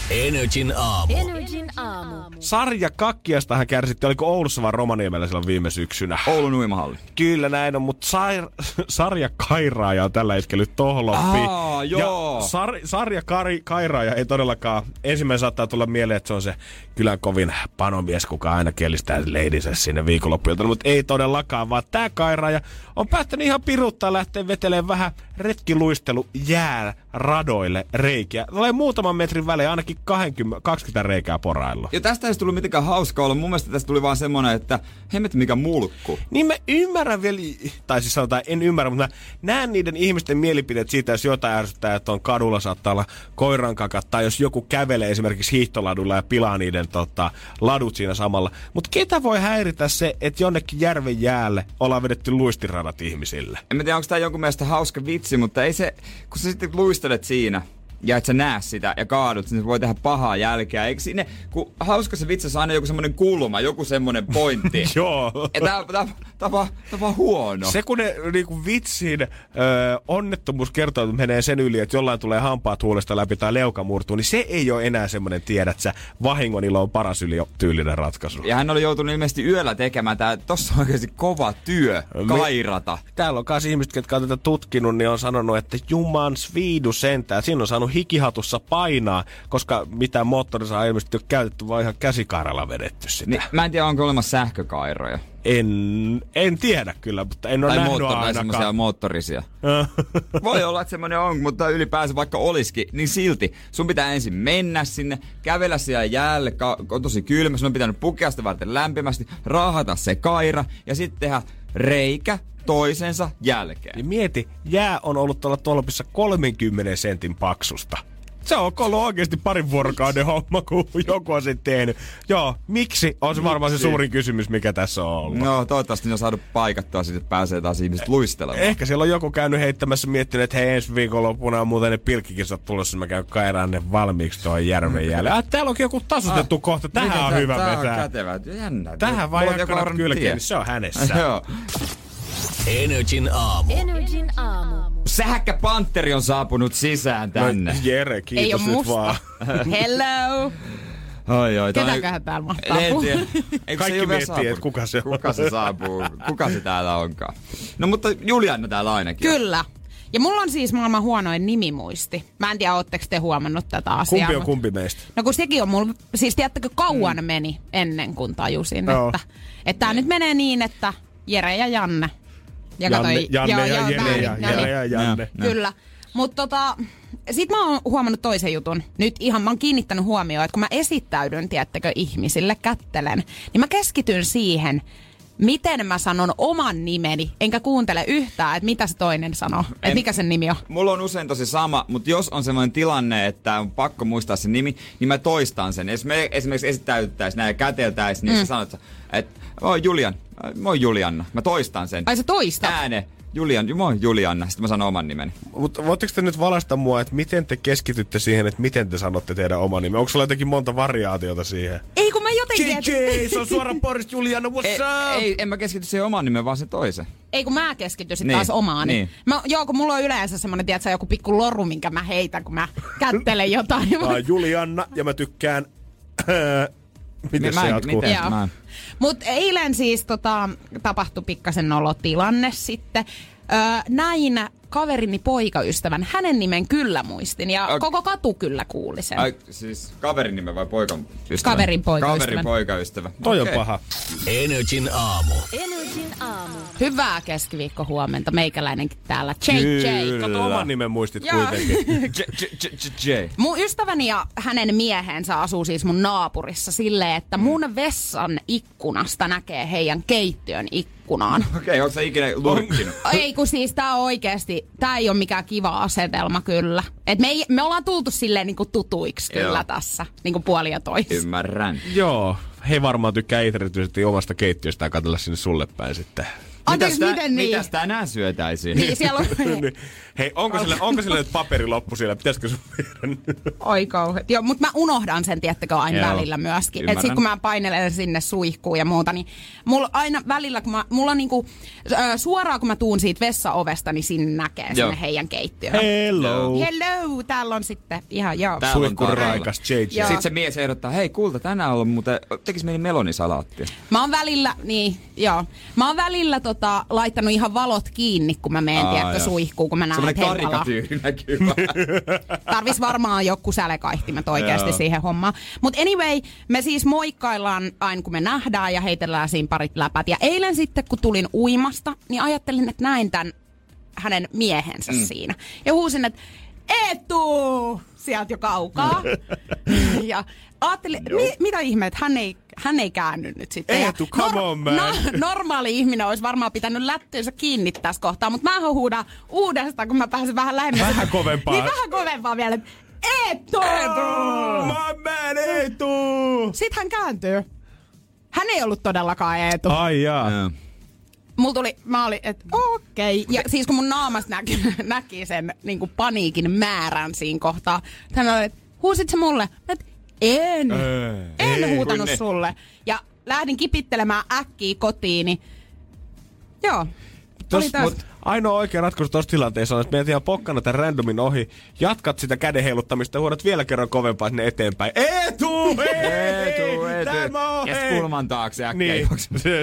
Energin aamu. Energin aamu. Sarja kakkiastahan kärsitti, oliko Oulussa vai Romaniemellä silloin viime syksynä? Oulun uimahalli. Kyllä näin on, mutta sair- sarja kairaaja on tällä hetkellä tohloppi. Aa, joo. Ja sar- sarja kari- kairaaja ei todellakaan, ensimmäinen saattaa tulla mieleen, että se on se kylän kovin panomies, kuka aina kielistää leidinsä sinne viikonloppuilta, mutta ei todellakaan, vaan tämä kairaaja on päättänyt ihan piruttaa lähteä vetelemään vähän retkiluistelu jää radoille reikiä. Tulee muutaman metrin välein ainakin 20, 20 reikää porailla. Ja tästä ei olisi tullut mitenkään hauska olla. Mun mielestä tästä tuli vaan semmonen, että hemmet mikä mulkku. Niin mä ymmärrän vielä, tai siis sanotaan en ymmärrä, mutta näen niiden ihmisten mielipiteet siitä, jos jotain ärsyttää, että on kadulla saattaa olla koirankakat, tai jos joku kävelee esimerkiksi hiihtoladulla ja pilaa niiden tota, ladut siinä samalla. Mutta ketä voi häiritä se, että jonnekin järven jäälle ollaan vedetty luistiradat ihmisille? En mä tiedä, onko tää jonkun mielestä hauska vitsi, mutta ei se, kun sä sitten luistelet siinä, ja et sä näe sitä ja kaadut, niin se voi tehdä pahaa jälkeä. Eikö sinne, kun hauska se vitsi on aina joku semmonen kulma, joku semmonen pointti. Joo. Ja tää, tää, tää, vaan, tää vaan huono. Se kun ne niinku vitsin ö, onnettomuus kertoo, että menee sen yli, että jollain tulee hampaat huolesta läpi tai leuka murtuu, niin se ei ole enää semmoinen tiedät sä, vahingon ilo on paras yli tyylinen ratkaisu. Ja hän oli joutunut ilmeisesti yöllä tekemään tää, tossa on oikeasti kova työ, kairata. Täällä on myös ihmiset, jotka on tätä tutkinut, niin on sanonut, että juman sviidu sentään. Siinä on saanut hikihatussa painaa, koska mitään moottorisaa ei ilmeisesti ole käytetty, vaan ihan käsikaaralla vedetty sitä. Niin, mä en tiedä, onko olemassa sähkökairoja. En, en tiedä kyllä, mutta en ole Tai, nähnyt moottor, ainakaan. moottorisia. Voi olla, että semmoinen on, mutta ylipäänsä vaikka olisikin, niin silti sun pitää ensin mennä sinne, kävellä siellä jäälle, on tosi kylmä, sun on pitänyt pukea sitä varten lämpimästi, raahata se kaira ja sitten tehdä reikä toisensa jälkeen. Niin mieti, jää on ollut tuolla tolpissa 30 sentin paksusta. Se on ollut oikeasti parin vuorokauden homma, kun joku on sen tehnyt. Joo, miksi on se varmaan se suurin kysymys, mikä tässä on ollut. No, toivottavasti ne on saanut paikattua sitten, että pääsee taas ihmiset luistelemaan. Ehkä siellä on joku käynyt heittämässä miettinyt, että hei ensi viikonloppuna on muuten ne pilkkikisat tulossa, mä käyn kairaan ne valmiiksi tuon järven jäälle. Ah, täällä onkin joku tasoitettu kohta, tähän on tää- hyvä tää vetää. on kätevä. Jännä. Tähän vaan kylkeen, niin se on hänessä. Joo. Energin aamu. Energin aamu. Sähkä Panteri on saapunut sisään tänne. No, Jere, Ei kiitos oo nyt musta. vaan. Hello! Oi, oi, toi- Ketäköhän täällä mahtaa En tiedä. Eikö Kaikki se miettii, että kuka se on. Kuka se saapuu? Kuka se täällä onkaan? No mutta Julianna täällä ainakin. Kyllä. Ja mulla on siis maailman huonoin nimimuisti. Mä en tiedä, ootteko te huomannut tätä asiaa. Kumpi on mut- kumpi meistä? No kun sekin on mulla, siis tiedättekö kauan meni ennen kuin tajusin, Joo. että, että tää nyt menee niin, että Jere ja Janne. Ja Janne, katoi- Janne joo, ja joo, väärin, ja niin. Jere ja Janne. Kyllä. Mutta tota, sit mä oon huomannut toisen jutun. Nyt ihan mä oon kiinnittänyt huomioon, että kun mä esittäydyn, tiedättekö, ihmisille, kättelen, niin mä keskityn siihen, miten mä sanon oman nimeni, enkä kuuntele yhtään, että mitä se toinen sanoo. Että mikä sen nimi on. Mulla on usein tosi sama, mutta jos on semmoinen tilanne, että on pakko muistaa se nimi, niin mä toistan sen. Jos me esimerkiksi esittäyttäisiin näin ja käteltäisiin, niin mm. sä sanot, että moi Julian, moi Julianna. Mä toistan sen. Ai sä toistat? Ääne. Julian, moi Julianna. Sitten mä sanon oman nimeni. Mutta voitteko te nyt valasta mua, että miten te keskitytte siihen, että miten te sanotte teidän oman nimen? Onko sulla jotenkin monta variaatiota siihen? Ei kun mä jotenkin... JJ, se on suora Boris Juliana, what's Ei, up? ei, en mä keskity siihen oman nimeen, vaan se toisen. Ei kun mä keskityisin Niin, taas omaani. niin. Mä, joo, kun mulla on yleensä semmonen, tiedätkö, joku pikku loru, minkä mä heitän, kun mä kättelen jotain. Mä oon Julianna ja mä tykkään... Miten Mä se en- jatkuu? miten? Mä en- Mut eilen siis tota, tapahtui pikkasen nolotilanne sitten. Öö, näin kaverini poikaystävän, hänen nimen kyllä muistin ja Ai- koko katu kyllä kuuli sen. Ai, siis kaverin nime vai poikan ystävä? Kaverin poikaystävä. Kaverin poikaystävä. Toi on Okei. paha. Energin aamu. Energin aamu. Hyvää keskiviikko huomenta, meikäläinenkin täällä. JJ. Kato oman nimen muistit Joo. kuitenkin. J, J, J, J. Mun ystäväni ja hänen miehensä asuu siis mun naapurissa silleen, että mun vessan ikkunasta näkee heidän keittiön ikkunaan. Okei, onko sä ikinä lurkkinut? Ei kun siis tää on oikeesti, tää ei ole mikään kiva asetelma kyllä. Et me, ei, me ollaan tultu silleen niinku tutuiksi kyllä Joo. tässä, niinku puoli ja toisin. Ymmärrän. Joo, he varmaan tykkää itse erityisesti omasta keittiöstään katsella sinne sulle päin sitten. Anteeksi, mitäs, miten niin? Mitäs tänään syötäisiin? Niin, siellä on... Niin. Hei, onko sillä, onko sillä nyt paperi loppu siellä? Pitäisikö sun viedä? Oi kauheet. Joo, mutta mä unohdan sen, tiettäkö, aina Joo, välillä myöskin. Et ymmärrän. sit kun mä painelen sinne suihkuun ja muuta, niin mulla aina välillä, kun mä, mulla on niinku, suoraan kun mä tuun siitä vessaovesta, niin sinne näkee Joo. sinne heidän keittiöön. Hello. Hello, täällä on sitten ihan joo. Täällä tarjolla. raikas JJ. Joo. Sitten se mies ehdottaa, hei kulta, tänään on muuten, tekis mieli melonisalaattia. Mä oon välillä, niin joo. Mä oon välillä tota, laittanut ihan valot kiinni, kun mä menen, tiedätkö, suihkuun, kun mä näen, että karikatyyri näkyy. Tarvis varmaan joku sälekaihtimet oikeasti siihen hommaan. Mutta anyway, me siis moikkaillaan aina kun me nähdään ja heitellään siinä parit läpät. Ja eilen sitten kun tulin uimasta, niin ajattelin, että näin tämän hänen miehensä mm. siinä. Ja huusin, että Eetu! Sieltä jo kaukaa. ja ajattelin, mi- mitä ihmeet, hän ei, hän ei käänny nyt sitten. Eetu, come on, man. normaali ihminen olisi varmaan pitänyt lättynsä kiinni tässä kohtaa, mutta mä huudan uudestaan, kun mä pääsen vähän lähemmäs. Vähän kovempaa. Niin vähän kovempaa vielä. että Eetu! My man, Eetu! Sitten hän kääntyy. Hän ei ollut todellakaan Eetu. Ai jaa. Joo. Mulla tuli, mä olin, että okei. Okay. Ja siis kun mun naamasta näki, näki sen niin kuin paniikin määrän siinä kohtaa. Hän oli, että huusit se mulle? Mä, että en. Öö, en ei. huutanut sulle. Ja lähdin kipittelemään äkkiä kotiin, niin joo. Tos, Oli taas- mut ainoa oikea ratkaisu tuossa tilanteessa on, että menet ihan pokkana tämän randomin ohi, jatkat sitä käden heiluttamista ja huudat vielä kerran kovempaa sinne eteenpäin. Eetu, eetu. Tämä on Ja kulman taakse äkkiä Niin,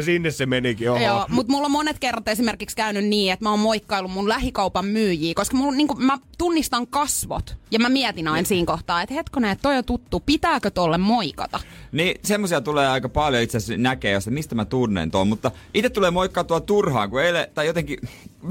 sinne se menikin. Oho. Joo, mutta mulla on monet kerrat esimerkiksi käynyt niin, että mä oon moikkaillut mun lähikaupan myyjiä, koska mulla, niin mä tunnistan kasvot ja mä mietin aina siinä kohtaa, että hetkonen, että toi on tuttu, pitääkö tolle moikata? Niin, semmoisia tulee aika paljon itse asiassa näkee, josta mistä mä tunnen tuon, mutta itse tulee moikkaa tuo turhaan, kun eilen, tai jotenkin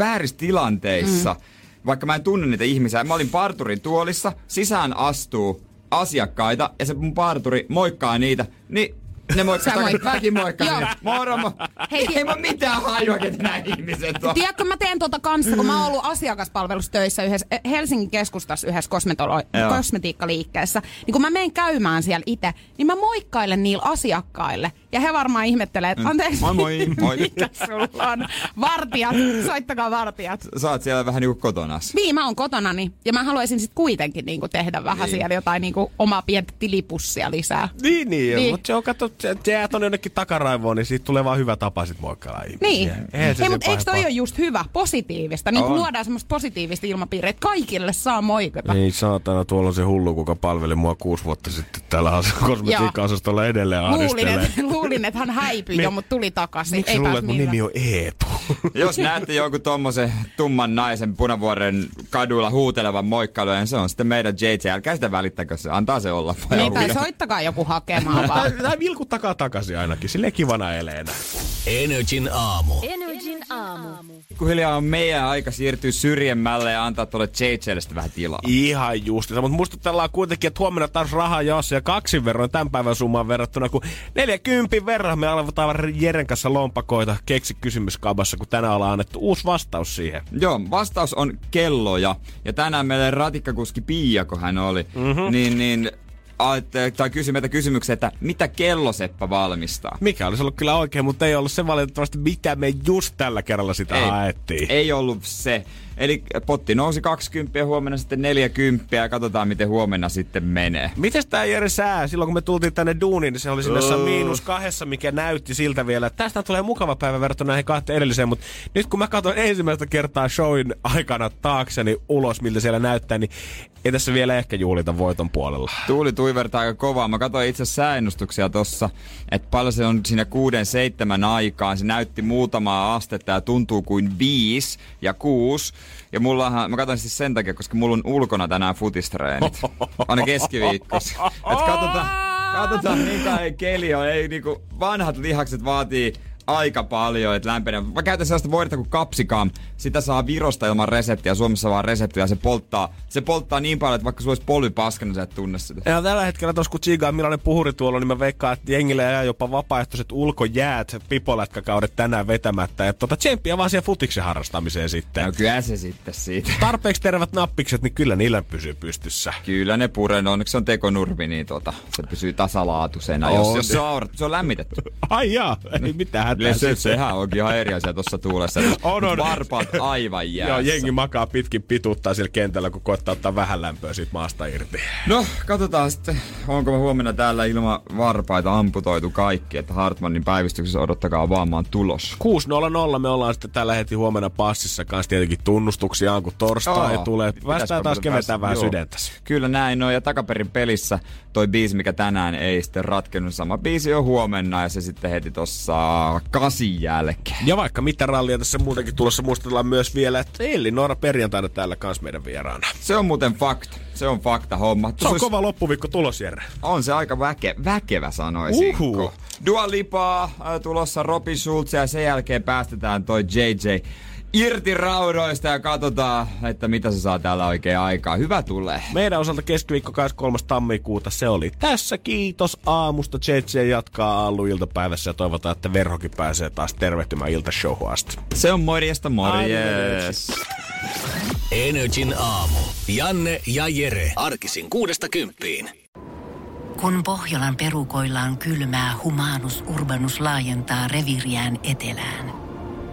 väärissä tilanteissa, mm. vaikka mä en tunne niitä ihmisiä. Mä olin parturin tuolissa, sisään astuu asiakkaita, ja se mun parturi moikkaa niitä, niin ne moikkaa moikkaat. Mäkin moikkaan Joo. niitä. Moro, mo. Hei, Ei mä mitään hajua, ketä nämä ihmiset on. Tiedätkö, mä teen tuota kanssa, kun mä oon ollut asiakaspalvelussa töissä yhdessä, eh, Helsingin keskustassa yhdessä kosmetolo- kosmetiikkaliikkeessä. Niin kun mä menen käymään siellä itse, niin mä moikkailen niillä asiakkaille. Ja he varmaan ihmettelee, että anteeksi, Moi moi, moi. mikä sulla on? Vartijat, soittakaa vartijat. Oot siellä vähän niinku kotonas. Niin, mä oon kotonani ja mä haluaisin sitten kuitenkin niinku tehdä vähän Niin. siellä jotain niinku omaa pientä tilipussia lisää. Niin, niin, Niin. niin. mutta se on, katso, se, se jää tonne jonnekin takaraivoon, niin siitä tulee vaan hyvä tapa sit moikkailla ihmisiä. Niin. Eihän se Hei, sen mutta eikö toi ole just hyvä, positiivista? Niin kuin luodaan semmoista positiivista ilmapiiriä, että kaikille saa moikata. Niin saatana, tuolla on se hullu, kuka palveli mua kuusi vuotta sitten täällä as- kosmetiikka-osastolla edelleen Luulin, ahdistelee. että, luulin, että hän häipyi jo, mutta tuli takaisin. Miksi Ei luulet, että mun nimi on Eetu? Jos näette jonkun tommosen tumman naisen punavuoren kadulla huutelevan moikkailujen, niin se on sitten meidän JJ. Älkää sitä välittäkö se, antaa se olla. Niin, tai soittakaa joku hakemaan vaan. tai, vilkuttakaa takaisin ainakin, sille kivana eleenä. Energin aamu. Energin aamu. Pikkuhiljaa on meidän aika siirtyä syrjemmälle ja antaa tuolle JJlle sitä vähän tilaa. Ihan justiinsa, mutta muistutellaan kuitenkin, että huomenna taas rahaa jaossa ja kaksin verran tämän päivän summaan verrattuna, kun 40 verran me aletaan Jeren kanssa lompakoita keksi kysymyskaupassa, kun tänään ollaan annettu uusi vastaus siihen. Joo, vastaus on kelloja. Ja tänään meille ratikkakuski Pia, kun hän oli, mm-hmm. niin, niin tai kysyi meiltä kysymyksen, että mitä kelloseppä valmistaa? Mikä olisi ollut kyllä oikein, mutta ei ollut se valitettavasti, mitä me just tällä kerralla sitä Ei. haettiin. Ei ollut se. Eli potti nousi 20 ja huomenna sitten 40 ja katsotaan miten huomenna sitten menee. Mites tää Jere sää? Silloin kun me tultiin tänne duuniin, niin se oli sinne Oh. miinus kahdessa, mikä näytti siltä vielä. että Tästä tulee mukava päivä verrattuna näihin kahteen edelliseen, mutta nyt kun mä katsoin ensimmäistä kertaa showin aikana taakseni ulos, miltä siellä näyttää, niin ei tässä vielä ehkä juhlita voiton puolella. Tuuli tuivertaa aika kovaa. Mä katsoin itse asiassa sääennustuksia tossa, että paljon se on siinä kuuden seitsemän aikaan. Se näytti muutamaa astetta ja tuntuu kuin viisi ja kuusi. Ja mullahan, mä katsoin siis sen takia, koska mulla on ulkona tänään futistreenit. Aina keskiviikkossa. Et katsotaan, katsotaan mikä ei keli on. Ei niinku, vanhat lihakset vaatii aika paljon, että lämpenee. Mä käytän sellaista voidetta kuin kapsikam. Sitä saa Virosta ilman reseptiä, Suomessa vaan reseptiä. Se polttaa, se polttaa niin paljon, että vaikka sulla olisi polvi paskana, niin sä et tunne sitä. Ja tällä hetkellä tuossa kun tsiigaa millainen puhuri tuolla on, niin mä veikkaan, että jengille jää jopa vapaaehtoiset ulkojäät pipolätkäkaudet tänään vetämättä. Että tota, tsemppiä vaan siihen futiksen harrastamiseen sitten. No kyllä se sitten siitä. Tarpeeksi tervät nappikset, niin kyllä niillä pysyy pystyssä. Kyllä ne puree, no onneksi se on tekonurmi, niin tota, se pysyy tasalaatuisena, jos, On. jos se on se on lämmitetty. Ai jaa, ei mitään hätää. Se, sehän onkin ihan eri asia tuossa tuulessa. On, on. Varpaat aivan jäässä. Joo, jengi makaa pitkin pituuttaa sillä kentällä, kun koittaa ottaa vähän lämpöä siitä maasta irti. No, katsotaan sitten, onko me huomenna täällä ilman varpaita amputoitu kaikki, että Hartmannin päivystyksessä odottakaa vaan maan tulos. 6.00 me ollaan sitten tällä heti huomenna passissa kanssa tietenkin tunnustuksia, kun torstai Joo. tulee. Päästään taas keventää vähän joo. sydäntäsi. Kyllä näin on, ja takaperin pelissä toi biisi, mikä tänään ei sitten ratkennut, sama biisi on huomenna, ja se sitten heti tossa kasin jälkeen. Ja vaikka mitä rallia tässä muutenkin tulossa, muistellaan myös vielä, että Elli Noora perjantaina täällä kans meidän vieraana. Se on muuten fakta. Se on fakta homma. Se on kova loppuviikko tulos, Jere. On se aika väke, väkevä sanoisinko. Uhu. Dua Lipaa, äh, tulossa Robin Schulz ja sen jälkeen päästetään toi JJ irti raudoista ja katsotaan, että mitä se saa täällä oikein aikaa. Hyvä tulee. Meidän osalta keskiviikko 23. tammikuuta se oli tässä. Kiitos aamusta. JJ jatkaa Allu iltapäivässä ja toivotaan, että Verhokin pääsee taas tervehtymään iltashowhun asti. Se on morjesta morjes. Energin aamu. Janne ja Jere. Arkisin kuudesta kymppiin. Kun Pohjolan perukoillaan kylmää, humanus urbanus laajentaa reviriään etelään.